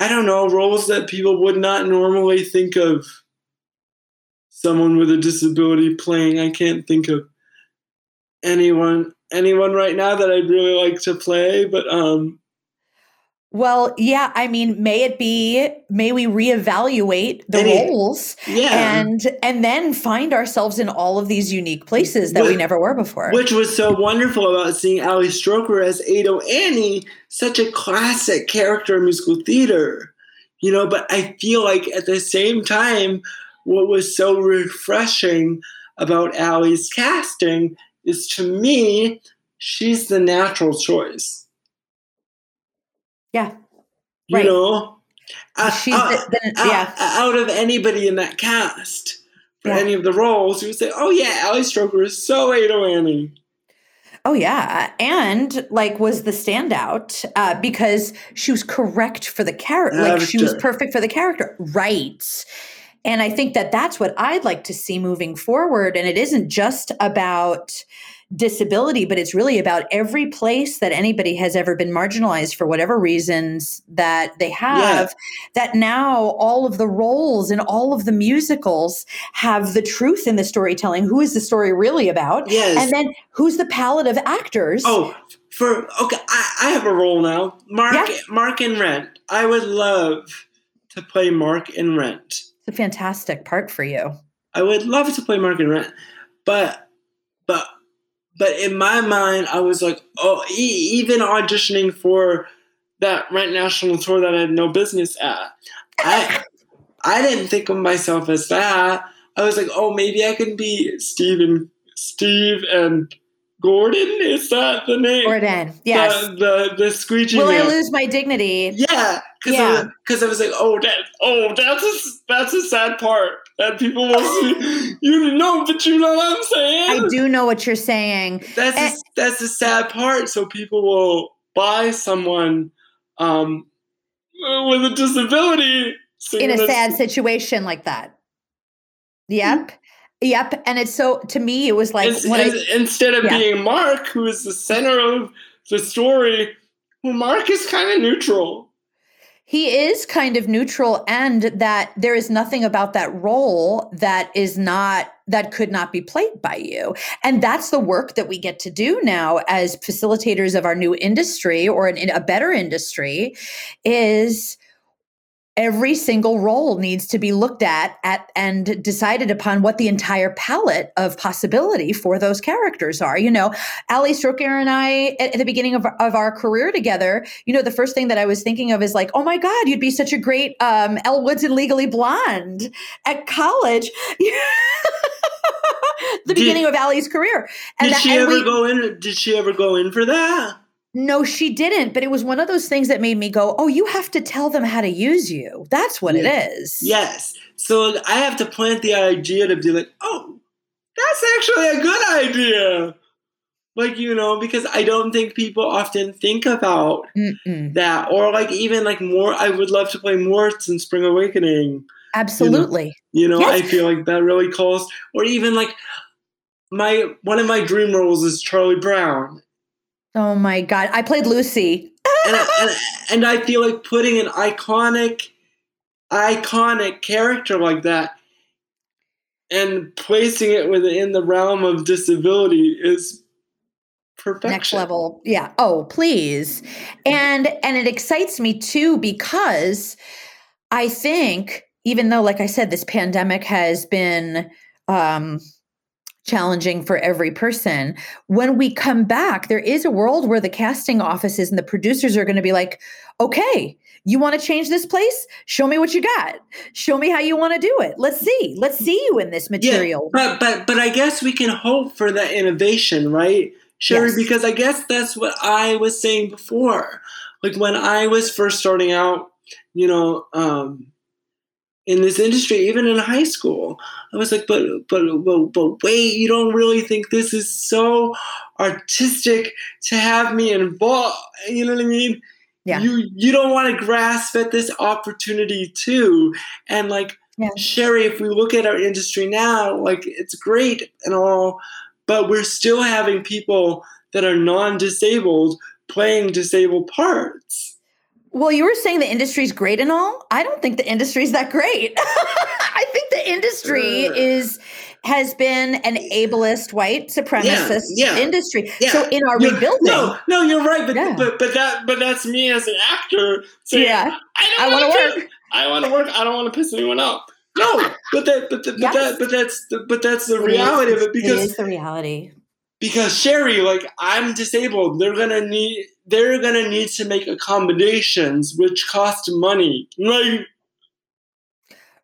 I don't know, roles that people would not normally think of someone with a disability playing. I can't think of anyone anyone right now that I'd really like to play, but um Well, yeah, I mean, may it be, may we reevaluate the Any- roles Yeah. and and then find ourselves in all of these unique places that we never were before. Which was so wonderful about seeing Ali Stroker as Ado Annie, such a classic character in musical theater. You know, but I feel like at the same time, what was so refreshing about Ali's casting is to me, she's the natural choice. yeah. You Right. know? She's uh, the, the- out, yeah. out of anybody in that cast for Yeah. any of the roles, you would say, "Oh yeah, Ali Stroker is so Ado Annie." Oh yeah, and like was the standout uh, because she was correct for the character. Like she was perfect for the character, right? And I think that that's what I'd like to see moving forward. And it isn't just about disability, but it's really about every place that anybody has ever been marginalized for whatever reasons that they have. That now all of the roles and all of the musicals have the truth in the storytelling. Who is the story really about? Yes. And then who's the palette of actors? Oh, for okay, I, I have a role now. Mark, Yeah. Mark in Rent. I would love to play Mark in Rent. It's a fantastic part for you. I would love to play Mark in Rent, but but but in my mind, I was like, oh, e- even auditioning for that Rent National tour that I had no business at, I I didn't think of myself as that. I was like, oh, maybe I can be Steve and Steve and Gordon. Is that the name? Gordon, yes. The the, the squeegee Will I lose my dignity? Yeah, because Yeah. I, was like, oh, that, oh, that's a that's a sad part that people will see. You know, but you know what I'm saying. I do know what you're saying. That's And- a, that's a sad part. So people will buy someone um, with a disability in a sad situation like that. Yep. Yep. And it's so to me, it was like I, instead of Yeah. being Mark, who is the center of the story. Well, Mark is kind of neutral. he is kind of neutral and that there is nothing about that role that is not that could not be played by you and that's the work that we get to do now as facilitators of our new industry or an, a better industry is every single role needs to be looked at, at and decided upon what the entire palette of possibility for those characters are. You know, Ali Stroker and I at, at the beginning of, of our career together, you know, the first thing that I was thinking of is like, oh my God, you'd be such a great um, Elle Woods in Legally Blonde at college. the Did- beginning of Ali's career. Did that- she and ever we- go in? Did she ever go in for that? No, she didn't. But it was one of those things that made me go, oh, you have to tell them how to use you. That's what it is. Yes. So I have to plant the idea to be like, oh, that's actually a good idea. Like, you know, because I don't think people often think about Mm-mm. that. Or like even like more I would love to play Moritz in Spring Awakening. Absolutely. You know, Yes. I feel like that really calls or even like my one of my dream roles is Charlie Brown. Oh my God. I played Lucy. and, and, and I feel like putting an iconic, iconic character like that and placing it within the realm of disability is perfection. next level yeah oh please and and it excites me too because i think even though like i said this pandemic has been um challenging for every person when we come back there is a world where the casting offices and the producers are going to be like okay you want to change this place show me what you got show me how you want to do it let's see let's see you in this material But but but I guess we can hope for that innovation, right? Sherry, Yes. because I guess that's what I was saying before. Like when I was first starting out, you know, um, in this industry, even in high school, I was like, but but but, but wait, you don't really think this is so artistic to have me involved? You know what I mean? Yeah. You you don't want to grasp at this opportunity too, and like Yeah. Sherry, if we look at our industry now, like it's great and all, but we're still having people that are non-disabled playing disabled parts. Well, you were saying the industry's great and all. I don't think the industry's that great. I think the industry is has been an ableist white supremacist yeah, industry. yeah. So in our You- rebuilding, No, no, you're right, but Yeah. but but that but that's me as an actor saying, Yeah. I I don't wanna work. I want to work. I don't want to piss anyone off. No, but that but the, but that but that's the, but that's the It is- reality of it it because is the reality. Because Sherry, like I'm disabled, they're gonna need they're gonna need to make accommodations which cost money. Like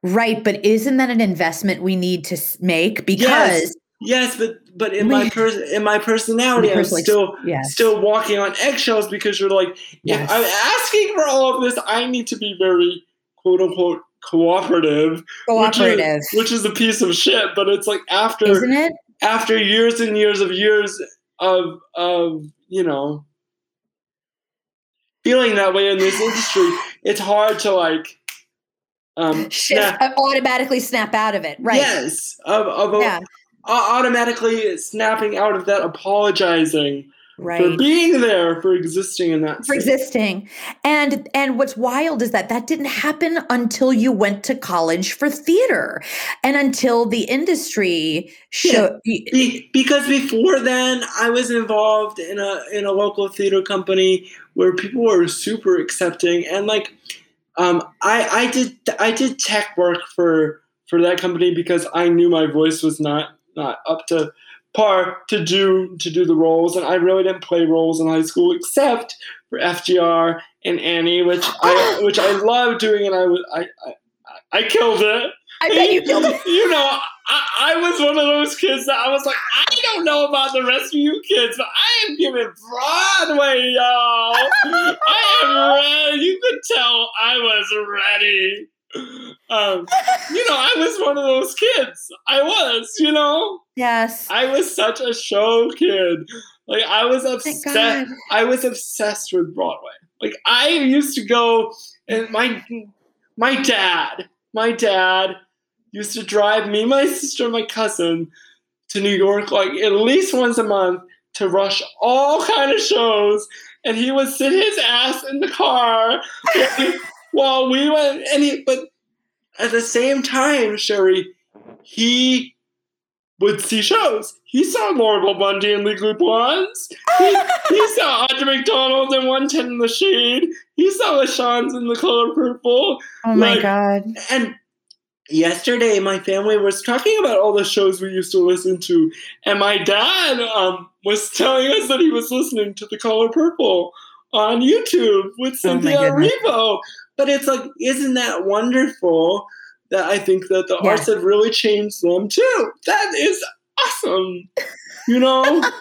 Right, but isn't that an investment we need to make because yes, but but in my We- pers- in my personality, I'm still yes. still walking on eggshells because you're like, Yes. if I'm asking for all of this, I need to be very quote unquote cooperative, cooperative, which is, which is a piece of shit. But it's like after isn't it? After years and years of years of of you know feeling that way in this industry, it's hard to like um Shift, snap- uh, automatically snap out of it, right? yes of of Yeah. au- automatically snapping out of that apologizing for being there for existing in that For existing, and and what's wild is that that didn't happen until you went to college for theater, and until the industry showed. Be, because before then, I was involved in a in a local theater company where people were super accepting, and like, um, I I did I did tech work for for that company because I knew my voice was not not up to par to do to do the roles, and I really didn't play roles in high school except for FGR and Annie, which I which I loved doing, and I was I I, I killed it. I bet you killed it. You know, I, I was one of those kids that I was like, I don't know about the rest of you kids, but I am giving Broadway, y'all. I am ready. You could tell I was ready. Um, you know, I was one of those kids. I was, you know, Yes. I was such a show kid. Like I was Thank obsessed. I was obsessed with Broadway. Like I used to go and my my dad, my dad used to drive me, my sister, my cousin to New York like at least once a month to rush all kind of shows, and he would sit his ass in the car while we went. And he, but at the same time, Sherry, he would see shows. He saw Laura Bell Bundy and Legally Blondes. He, he saw Audra McDonald in 110 in the Shade. He saw LaChanze in The Color Purple. Oh my like- god. And yesterday, my family was talking about all the shows we used to listen to, and my dad um, was telling us that he was listening to The Color Purple on YouTube with Oh Cynthia. Erivo. But it's like, isn't that wonderful? That I think that the Yeah. arts have really changed them too. That is awesome. You know?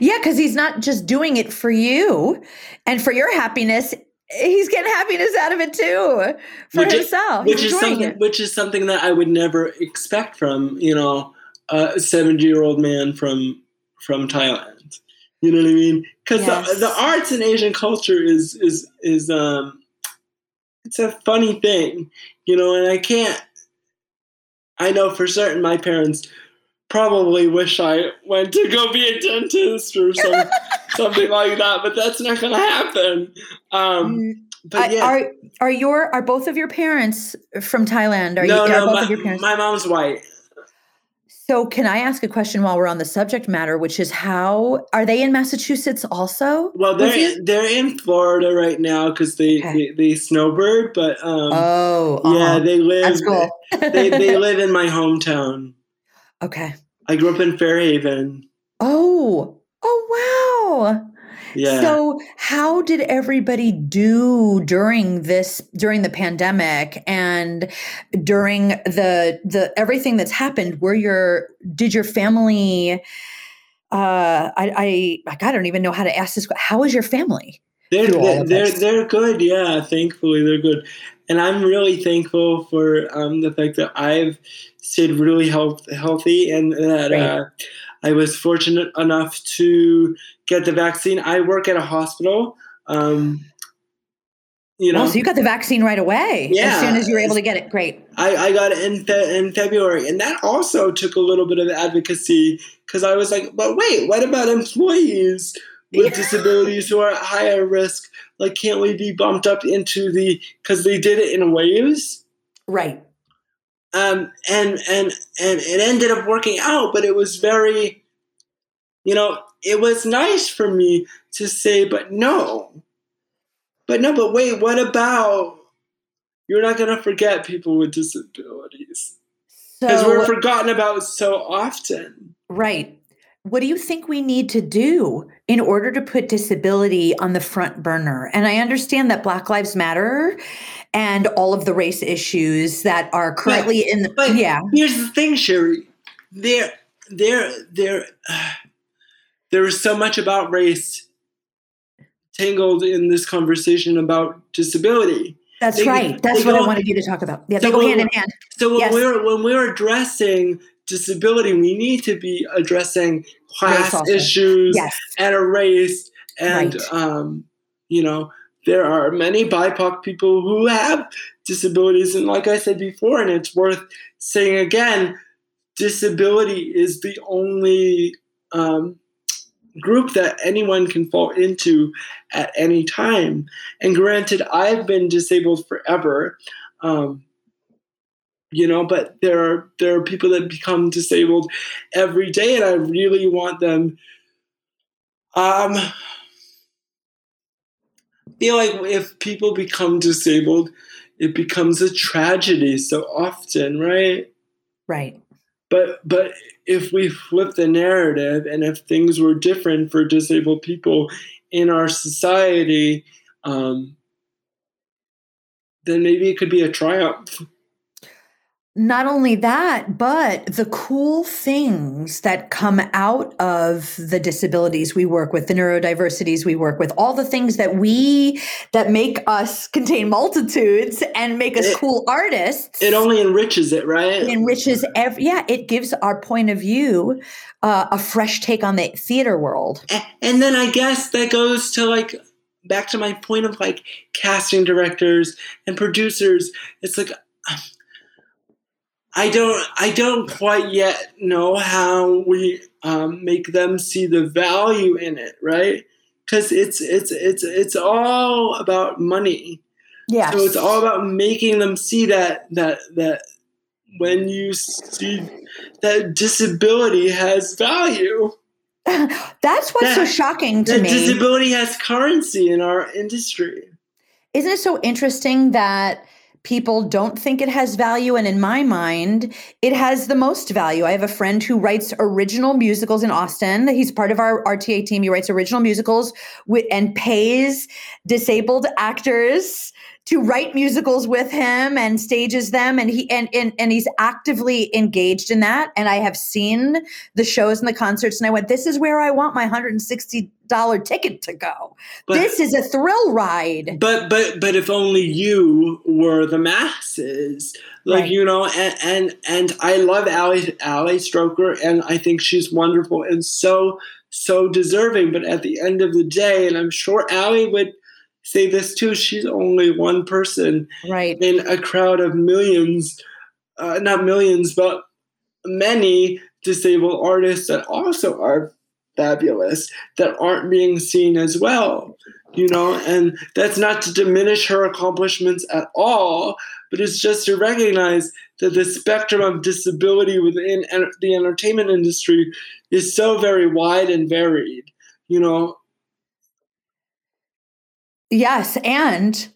Yeah, because he's not just doing it for you and for your happiness. He's getting happiness out of it too for Which is- himself. which he's is something it. which is something that I would never expect from you know a seventy year old man from from Thailand. You know what I mean? Because Yes. the, the arts in Asian culture is is is um it's a funny thing, you know, and I can't. I know for certain my parents probably wish I went to go be a dentist or some, something like that, but that's not going to happen. Um, but yeah. Are are your are both of your parents from Thailand? Are no, you no, both my, of your parents? my mom's white. So can I ask a question while we're on the subject matter, which is how are they in Massachusetts also? Well, they're you? they're in Florida right now because they, Okay. they they snowbird, but um, Oh, yeah, uh-huh. they live. that's cool. they they live in my hometown. okay. I grew up in Fairhaven. Oh, oh wow. Yeah. So, how did everybody do during this during the pandemic and during the the everything that's happened? Were your did your family? Uh, I I like, I don't even know how to ask this. How is your family? They're they're they're, they're good. Yeah, thankfully they're good, and I'm really thankful for um, the fact that I've stayed really health, healthy and that uh, I was fortunate enough to get the vaccine. I work at a hospital. Um, you know, oh, so you got the vaccine right away Yeah, as soon as you were able to get it. Great. I, I got it in fe- in February, and that also took a little bit of advocacy because I was like, but wait, what about employees with disabilities who are at higher risk? Like, can't we be bumped up into the because they did it in waves? Right. Um, and and and it ended up working out. But it was very, you know, it was nice for me to say, but no, but no, but wait, what about? You're not going to forget people with disabilities because So, we're forgotten about so often. right. What do you think we need to do in order to put disability on the front burner? And I understand that Black Lives Matter and all of the race issues that are currently in the But yeah. here's the thing, Sherry. There, there, there, uh, there is so much about race tangled in this conversation about disability. That's They- right. That's what I wanted you to talk about. Yeah, So they go when- hand in hand. So when Yes. we're when we're addressing disability, we need to be addressing class issues Yes. and a race, and Right. um, you know there are many BIPOC people who have disabilities, and like I said before, and it's worth saying again, disability is the only um, group that anyone can fall into at any time. And granted, I've been disabled forever. Um, you know, but there are there are people that become disabled every day, and I really want them. Um, I feel like if people become disabled, it becomes a tragedy so often, right? Right. But but if we flip the narrative and if things were different for disabled people in our society, um, then maybe it could be a triumph. Not only that, but the cool things that come out of the disabilities we work with, the neurodiversities we work with, all the things that we that make us contain multitudes and make us It- cool artists. It only enriches it, right? it enriches every yeah, it gives our point of view uh, a fresh take on the theater world. And then I guess that goes to like back to my point of like casting directors and producers. It's like I don't I don't quite yet know how we um, make them see the value in it, right? Because it's it's it's it's all about money. Yeah. So it's all about making them see that that that when you see that disability has value. That's what's so shocking to that me. disability has currency in our industry. Isn't it so interesting that people don't think it has value? And in my mind, it has the most value. I have a friend who writes original musicals in Austin. He's part of our RTA team. He writes original musicals with, and pays disabled actors to write musicals with him and stages them and he and, and and he's actively engaged in that and i have seen the shows and the concerts and i went this is where i want my $160 ticket to go But- this is a thrill ride But but but if only you were the masses, like Right. you know, and and and I love Ali Ali Stroker, and I think she's wonderful and so so deserving. But at the end of the day, and I'm sure Ali would say this too, she's only one person right in a crowd of millions, uh, not millions, but many disabled artists that also are fabulous that aren't being seen as well. You know, and that's not to diminish her accomplishments at all, but it's just to recognize that the spectrum of disability within the entertainment industry is so very wide and varied. You know, Yes. And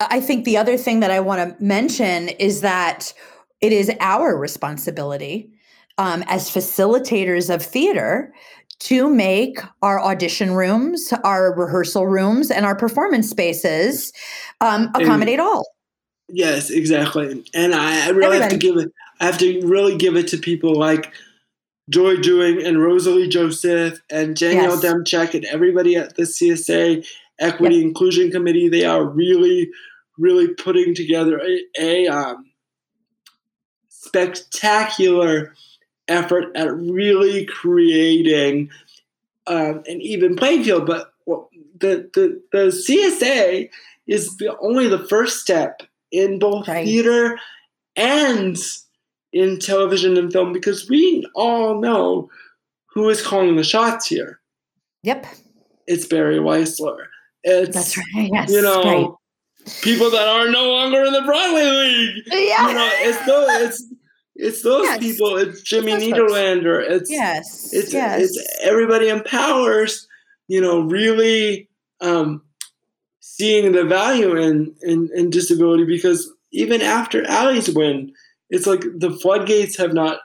I think the other thing that I want to mention is that it is our responsibility um, as facilitators of theater to make our audition rooms, our rehearsal rooms, and our performance spaces um, accommodate all. Yes, exactly. And I, I really have to give it. I have to really give it to people like Joy Dewing and Rosalie Joseph and Danielle Yes. Demchek and everybody at the CSA Equity Inclusion Committee. They are really, really putting together a, a um, spectacular effort at really creating um, an even playing field. But well, the, the the CSA is the, only the first step in both Right. theater and in television and film because we all know who is calling the shots here. Yep. It's Barry Weissler. It's That's right. Yes. you know right. people that are no longer in the Broadway League. Yeah. You know, it's those it's it's those Yes. people. It's Jimmy It's. Nederlander. It's Yes. it's yes. it's everybody empowers. You know, really um, seeing the value in, in in disability because even after Ali's win, it's like the floodgates have not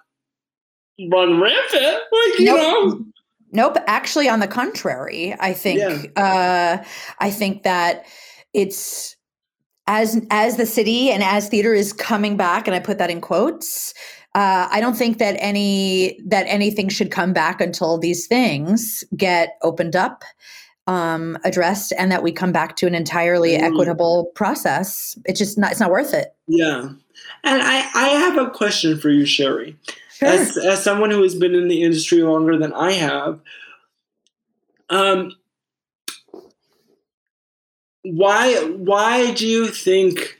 run rampant. Like you Nope. know, Nope. Actually, on the contrary, I think uh, I think that it's as as the city and as theater is coming back, and I put that in quotes. Uh, I don't think that any that anything should come back until these things get opened up, um, addressed, and that we come back to an entirely Mm. equitable process. It's just not. It's not worth it. yeah. And I I have a question for you, Sherry. Sure. as as someone who has been in the industry longer than I have, um, why why do you think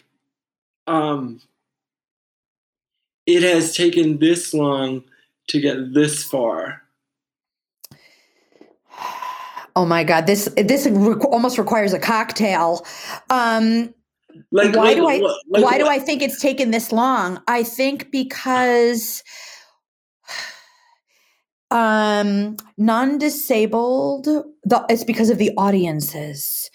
um, it has taken this long to get this far? Oh my god, this this requ- almost requires a cocktail. Um, Like why like, do I like why do I think it's taken this long? I think because um non-disabled the, it's because of the audiences.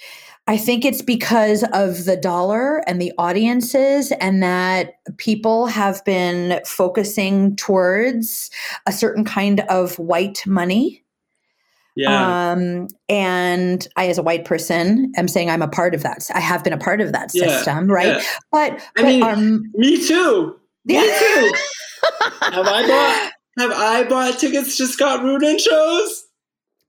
I think it's because of the dollar and the audiences, and that people have been focusing towards a certain kind of white money. Yeah. Um, and I, as a white person, am saying I'm a part of that. I have been a part of that Yeah, system, right? yeah. But, I but mean, um, Me too. Me too. have I bought have I bought tickets to Scott Rudin shows?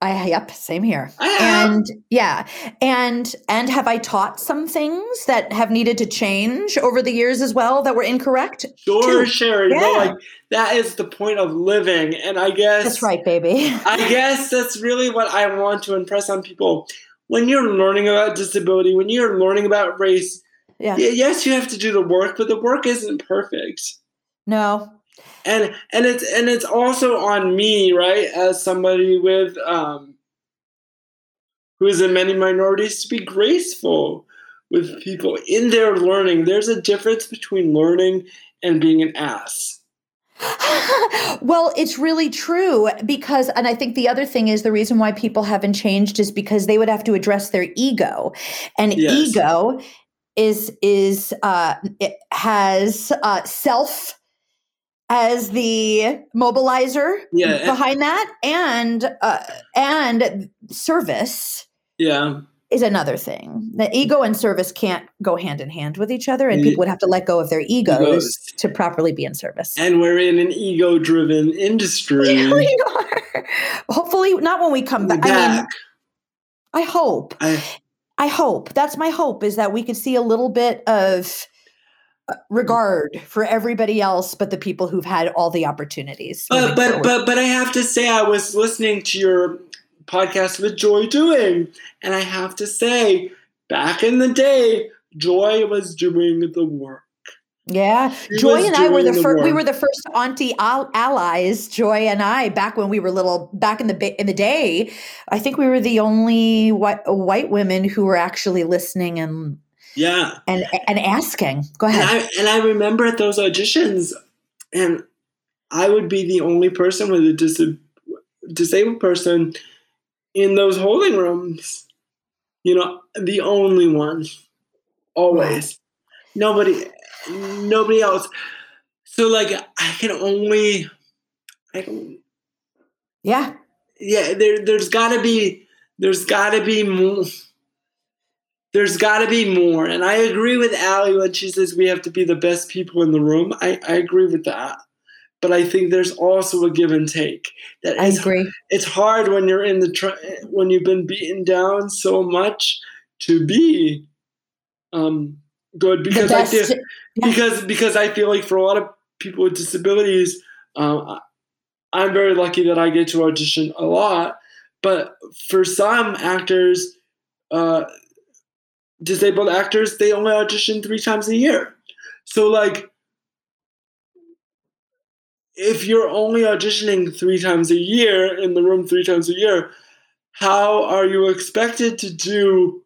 I yep, same here. And yeah, and and have I taught some things that have needed to change over the years as well that were incorrect? Sure, too. Sheri. Yeah. But like that is the point of living. And I guess That's right, baby. I guess that's really what I want to impress on people. When you're learning about disability, when you're learning about race, Yeah. yes, you have to do the work, but the work isn't perfect. No. And and it's and it's also on me, right, as somebody with um who is in many minorities to be graceful with people in their learning. There's a difference between learning and being an ass. well, it's really true because, and I think the other thing is the reason why people haven't changed is because they would have to address their ego, and Yes. ego is is uh, it has uh, self as the mobilizer Yeah. behind that, and uh, and service Yeah. is another thing. The ego and service can't go hand in hand with each other, and people would have to let go of their egos, Egos. to properly be in service. And we're in an ego driven industry. we are. Hopefully, not when we come back. I mean, I hope. I- I hope. That's my hope is that we could see a little bit of Mm-hmm. regard for everybody else but the people who've had all the opportunities. But but forward. but but I have to say I was listening to your podcast with Joy Dewing, and I have to say, back in the day, Joy was doing the work. yeah, She Joy and I were the, the first. We were the first auntie al- allies. Joy and I, back when we were little, back in the ba- in the day, I think we were the only white white women who were actually listening and Yeah. and and asking. Go And ahead. I and I remember at those auditions, and I would be the only person with a dis- disabled person in those holding rooms. You know, the only one, always. Nobody, nobody else. So like, I can only, I don't. yeah. Yeah, there, there's got to be, there's got to be more. There's got to be more, and I agree with Ali when she says we have to be the best people in the room. I, I agree with that, but I think there's also a give and take. That I it's, agree. it's hard when you're in the when you've been beaten down so much to be um, good because I feel, because because I feel like for a lot of people with disabilities, um, I'm very lucky that I get to audition a lot. But for some actors, uh, disabled actors, they only audition three times a year. So like, if you're only auditioning three times a year in the room three times a year, how are you expected to do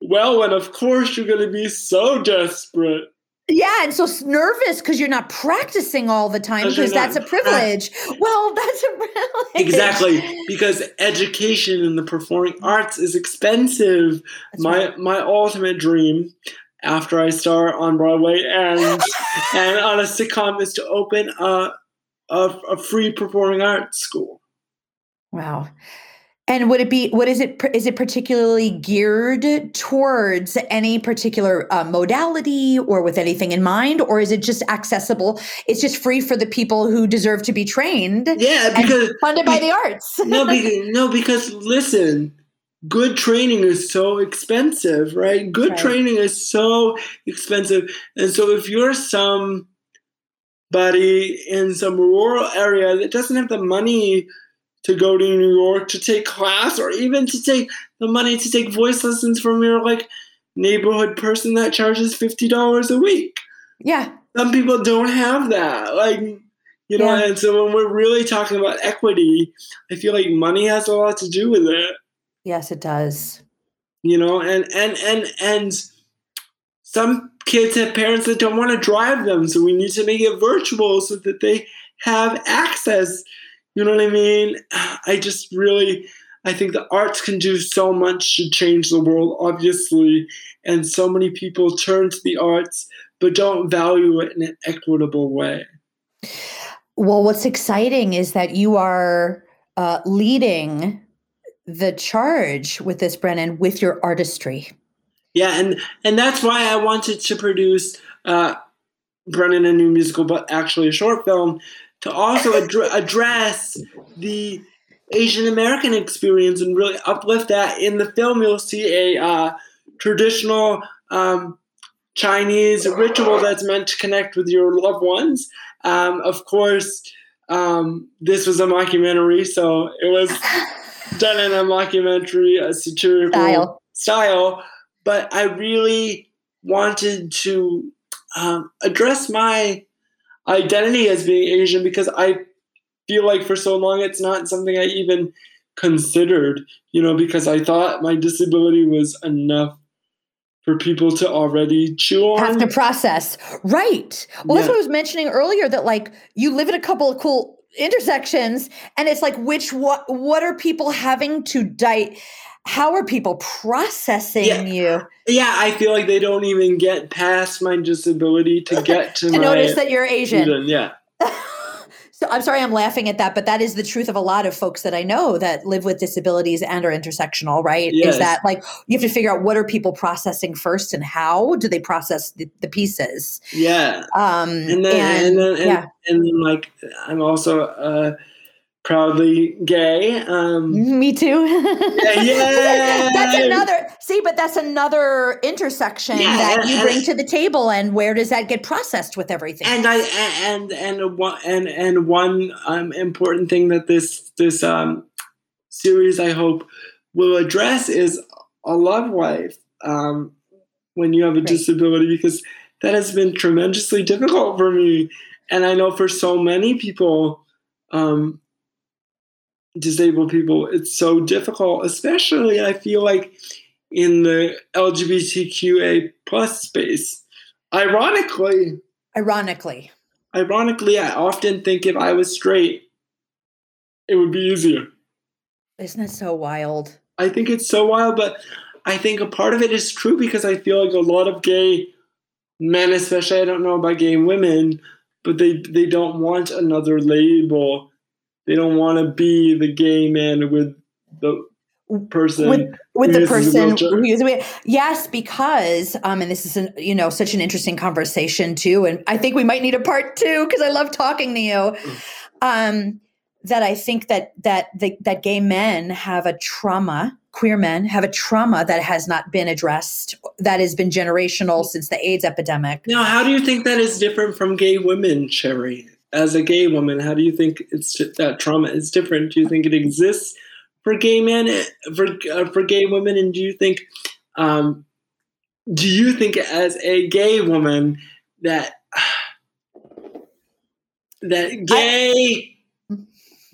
well, and of course you're going to be so desperate. Yeah, and so nervous because you're not practicing all the time because that's a privilege. well, that's a privilege. Exactly, because education in the performing arts is expensive. That's my right. my ultimate dream after I star on Broadway and and on a sitcom is to open a a, a free performing arts school. Wow. And would it be what is it is it particularly geared towards any particular uh, modality or with anything in mind or is it just accessible it's just free for the people who deserve to be trained Yeah, because funded by the arts no, because, no, because listen, good training is so expensive, right? Good Right. training is so expensive, and so if you're some somebody in some rural area that doesn't have the money to go to New York to take class, or even to take the money to take voice lessons from your like neighborhood person that charges fifty dollars a week, yeah some people don't have that. Like, you know, Yeah. and so when we're really talking about equity, I feel like money has a lot to do with it. yes it does You know, and and and and some kids have parents that don't want to drive them, so we need to make it virtual so that they have access. You know what I mean? I just really I think the arts can do so much to change the world, obviously, and so many people turn to the arts but don't value it in an equitable way. well what's exciting is that you are uh, leading the charge with this brennan with your artistry Yeah, and and that's why I wanted to produce uh, Brennan a new musical, but actually a short film to also addre- address the Asian American experience and really uplift that. In the film, you'll see a uh, traditional um, Chinese ritual that's meant to connect with your loved ones. Um, of course, um, this was a mockumentary, so it was done in a mockumentary, a satirical Style. style. But I really wanted to um, address my identity as being Asian because I feel like for so long it's not something I even considered, you know, because I thought my disability was enough for people to already chew on. have to process. Right. Well that's what i was mentioning earlier that like you live in a couple of cool intersections and it's like which what what are people having to die how are people processing Yeah. you yeah, I feel like they don't even get past my disability to get to, to notice that you're asian Asian, Yeah. so i'm sorry i'm laughing at that but that is the truth of a lot of folks that i know that live with disabilities and are intersectional right Yes. is that like you have to figure out what are people processing first and how do they process the, the pieces Yeah. um and then and, then and, yeah and then like I'm also uh, proudly gay. Um, Me too. yeah. that's another. See, but that's another intersection Yeah, that you bring to the table, and where does that get processed with everything? and I and and one and and one um, important thing that this this um, series I hope will address is a love life um, when you have a Right. disability because that has been tremendously difficult for me, and I know for so many people. Um, disabled people it's so difficult especially i feel like in the lgbtqa plus space. Ironically Ironically, ironically i often think if i was straight it would be easier. Isn't it so wild? i think it's so wild but i think a part of it is true because i feel like a lot of gay men especially i don't know about gay women but they they don't want another label they don't want to be the gay man with the person With with the person who uses yes, because um, and this is an, you know such an interesting conversation too, and I think we might need a part two because I love talking to you. Um, that I think that that the, that gay men have a trauma, queer men have a trauma that has not been addressed, that has been generational since the AIDS epidemic. Now, how do you think that is different from gay women, Sheri? As a gay woman, how do you think it's that trauma is different? Do you think it exists for gay men, for uh, for gay women, and do you think, um, do you think as a gay woman that that gay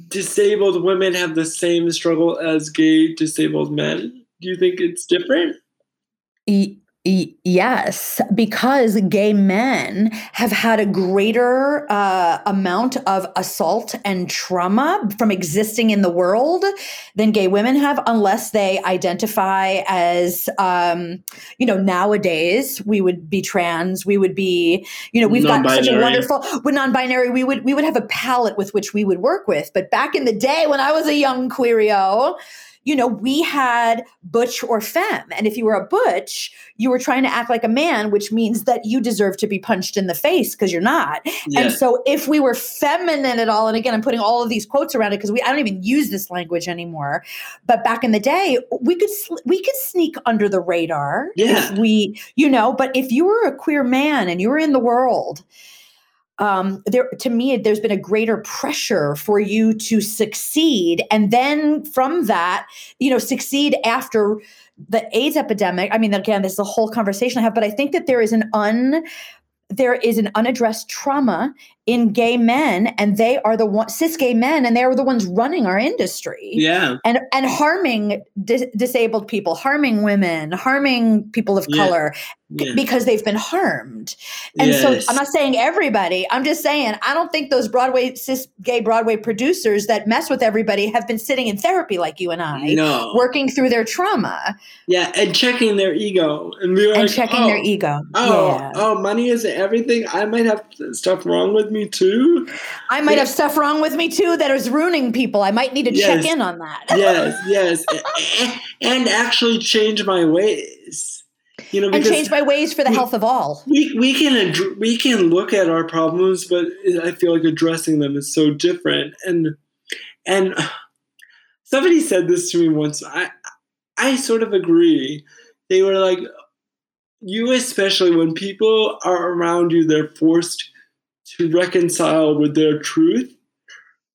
disabled women have the same struggle as gay disabled men? Do you think it's different? E- yes, because gay men have had a greater uh, amount of assault and trauma from existing in the world than gay women have, unless they identify as, um, you know, nowadays we would be trans, we would be, you know, we've got such a wonderful, with non-binary, we would we would have a palette with which we would work with. But back in the day when I was a young queerio, you know, we had butch or femme. And if you were a butch, you were trying to act like a man, which means that you deserve to be punched in the face because you're not. Yeah. And so if we were feminine at all, and again, I'm putting all of these quotes around it because we I don't even use this language anymore. But back in the day, we could we could sneak under the radar yeah. if we, you know, but if you were a queer man and you were in the world, um, there to me there's been a greater pressure for you to succeed and then from that you know succeed after the aids epidemic. I mean again this is a whole conversation i have but i think that there is an un there is an unaddressed trauma in gay men and they are the one cis gay men and they are the ones running our industry. Yeah. And and harming dis- disabled people harming women harming people of yeah. color yeah. because they've been harmed. And yes. so I'm not saying everybody, I'm just saying I don't think those Broadway cis gay Broadway producers that mess with everybody have been sitting in therapy like you and I, no. working through their trauma. Yeah, and checking their ego and, and like, checking oh, their ego. Oh, yeah. oh, money isn't everything. I might have stuff wrong with me too. I might yeah. have stuff wrong with me too that is ruining people. I might need to yes. check in on that. yes, yes, and, and actually change my ways you know, and change my ways for the we, health of all. We we can we can look at our problems, but I feel like addressing them is so different. And and somebody said this to me once. I I sort of agree. They were like, you especially when people are around you, they're forced to reconcile with their truth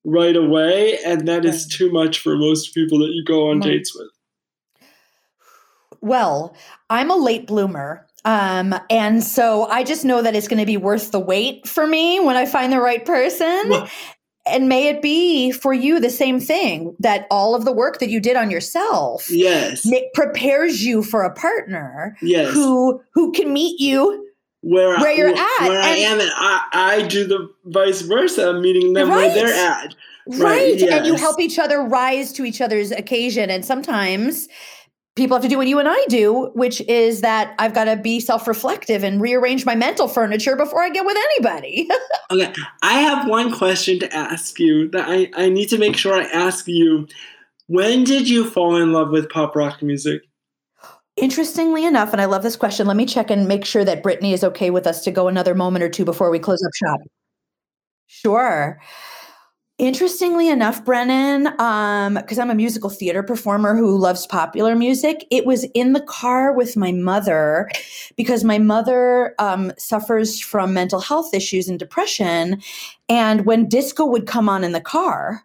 right away, and that is too much for most people that you go on dates with. Well, I'm a late bloomer. Um, and so I just know that it's going to be worth the wait for me when I find the right person. Well, and may it be for you the same thing that all of the work that you did on yourself yes prepares you for a partner yes who who can meet you where, where you're at where and, I am and I, I do the vice versa meeting them right. where they're at right, right. Yes. and you help each other rise to each other's occasion and sometimes people have to do what you and I do, which is that I've got to be self reflective and rearrange my mental furniture before I get with anybody. okay. I have one question to ask you that I, I need to make sure I ask you. When did you fall in love with pop rock music? Interestingly enough, and I love this question, let me check and make sure that Brittany is okay with us to go another moment or two before we close up shop. Sure. Interestingly enough, Brennan, because um, I'm a musical theater performer who loves popular music, it was in the car with my mother because my mother um, suffers from mental health issues and depression. And when disco would come on in the car,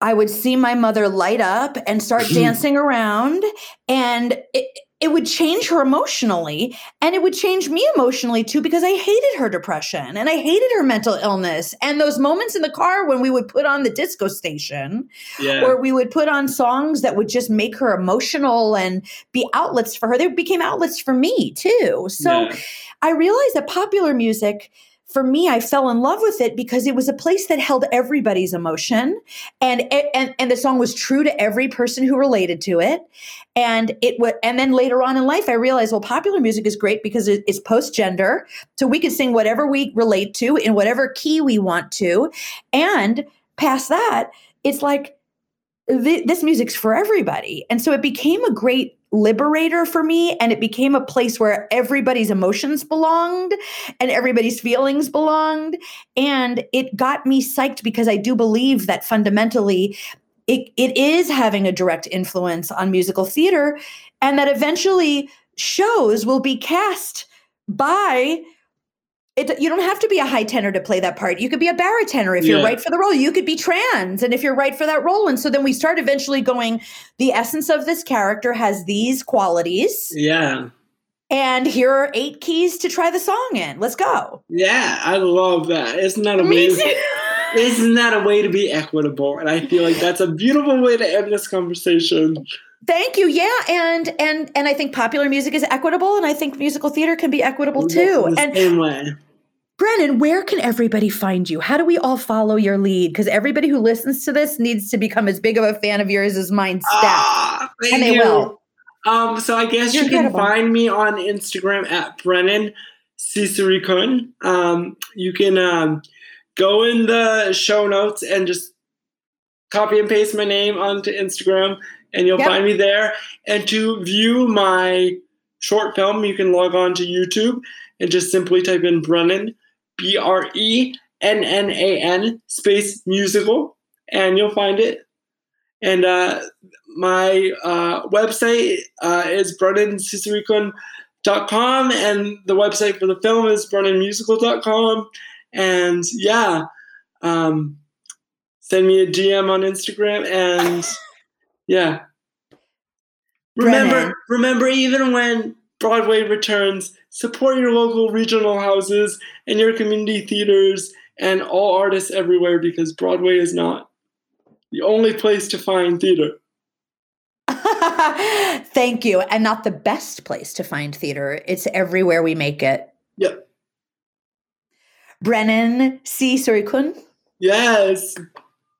I would see my mother light up and start dancing around. And it, it would change her emotionally and it would change me emotionally too because I hated her depression and I hated her mental illness and those moments in the car when we would put on the disco station yeah. or we would put on songs that would just make her emotional and be outlets for her they became outlets for me too so yeah. I realized that popular music for me, I fell in love with it because it was a place that held everybody's emotion, and and and the song was true to every person who related to it, and it would. And then later on in life, I realized, well, popular music is great because it's post gender, so we can sing whatever we relate to in whatever key we want to, and past that, it's like th- this music's for everybody, and so it became a great liberator for me and it became a place where everybody's emotions belonged and everybody's feelings belonged. And it got me psyched because I do believe that fundamentally it, it is having a direct influence on musical theater and that eventually shows will be cast by it, you don't have to be a high tenor to play that part. You could be a baritone if you're right for the role. You could be trans, and if you're right for that role. And so then we start eventually going. The essence of this character has these qualities. Yeah. And here are eight keys to try the song in. Let's go. Yeah, I love that. Isn't that amazing? Isn't that a way to be equitable? And I feel like that's a beautiful way to end this conversation. Thank you. Yeah, and and and I think popular music is equitable, and I think musical theater can be equitable too. The and same way. Brennan, where can everybody find you? How do we all follow your lead? Because everybody who listens to this needs to become as big of a fan of yours as mine. Ah, thank and they you. will. Um, so I guess You're you can incredible. find me on Instagram at Brennan Srisirikul. Um, you can um, go in the show notes and just copy and paste my name onto Instagram, and you'll Yep. find me there. And to view my short film, you can log on to YouTube and just simply type in Brennan, B R E N N A N space musical, and you'll find it. And uh, my uh, website uh, is brennansrisirikul.com and the website for the film is brennanmusical.com. And yeah, um, send me a DM on Instagram and yeah. Remember, Brennan. remember, even when Broadway returns, support your local regional houses and your community theaters and all artists everywhere because Broadway is not the only place to find theater. Thank you. And not the best place to find theater. It's everywhere we make it. Yep. Brennan Srisirikul, Yes.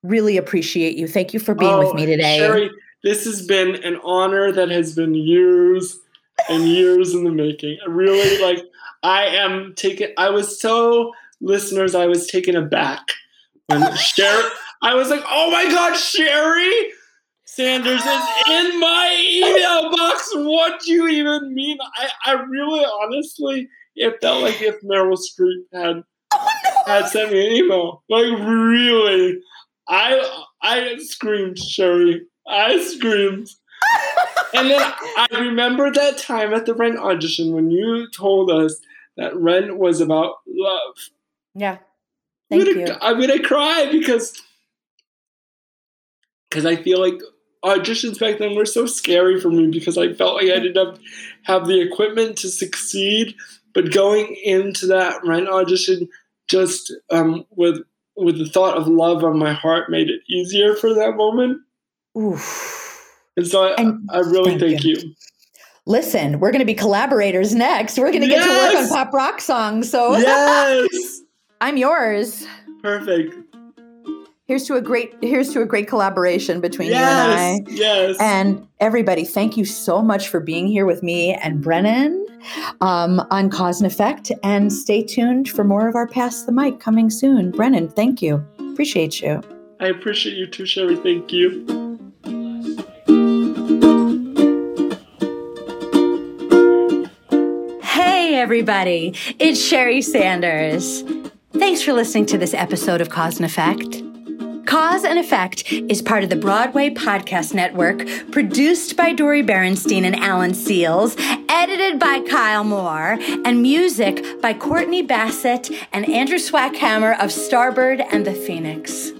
really appreciate you. Thank you for being with Oh, me today. Sheri, this has been an honor that has been years and years in the making. I really like I am taken I was so listeners, I was taken aback when oh Sheri I was like, oh my god, Sheri Sanders is in my email box. What do you even mean? I, I really honestly it felt like if Meryl Streep had had sent me an email. Like really. I I screamed, Sheri. I screamed. and then I remember that time at the Rent audition when you told us that Rent was about love. Yeah. I'm Thank gonna, you. I'm gonna cry because because I feel like auditions back then were so scary for me because I felt like I didn't have, have the equipment to succeed. But going into that Rent audition just um, with with the thought of love on my heart made it easier for that moment. Oof. And so I, And I really thank thank you. you. Listen, we're going to be collaborators next. We're going to get to work on pop rock songs. So Yes. I'm yours. Perfect. Here's to a great here's to a great collaboration between you and I. Yes. Yes. And everybody, thank you so much for being here with me and Brennan um, on Cause and Effect. And stay tuned for more of our Pass the Mic coming soon. Brennan, thank you. Appreciate you. I appreciate you too, Sheri. Thank you. Hey, everybody, it's Sheri Sanders. Thanks for listening to this episode of Cause and Effect. Cause and Effect is part of the Broadway Podcast Network, produced by Dori Berinstein and Alan Seales, edited by Kyle Moore, and music by Courtney Bassett and Andrew Swackhammer of Starbird and the Phoenix.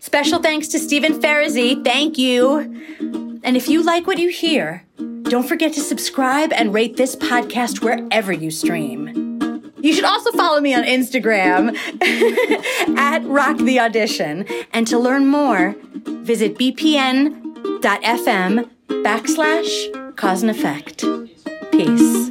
Special thanks to Stephen Farazi. Thank you. And if you like what you hear, don't forget to subscribe and rate this podcast wherever you stream. You should also follow me on Instagram at Rock the Audition. And to learn more, visit bpn.fm backslash cause and effect. Peace.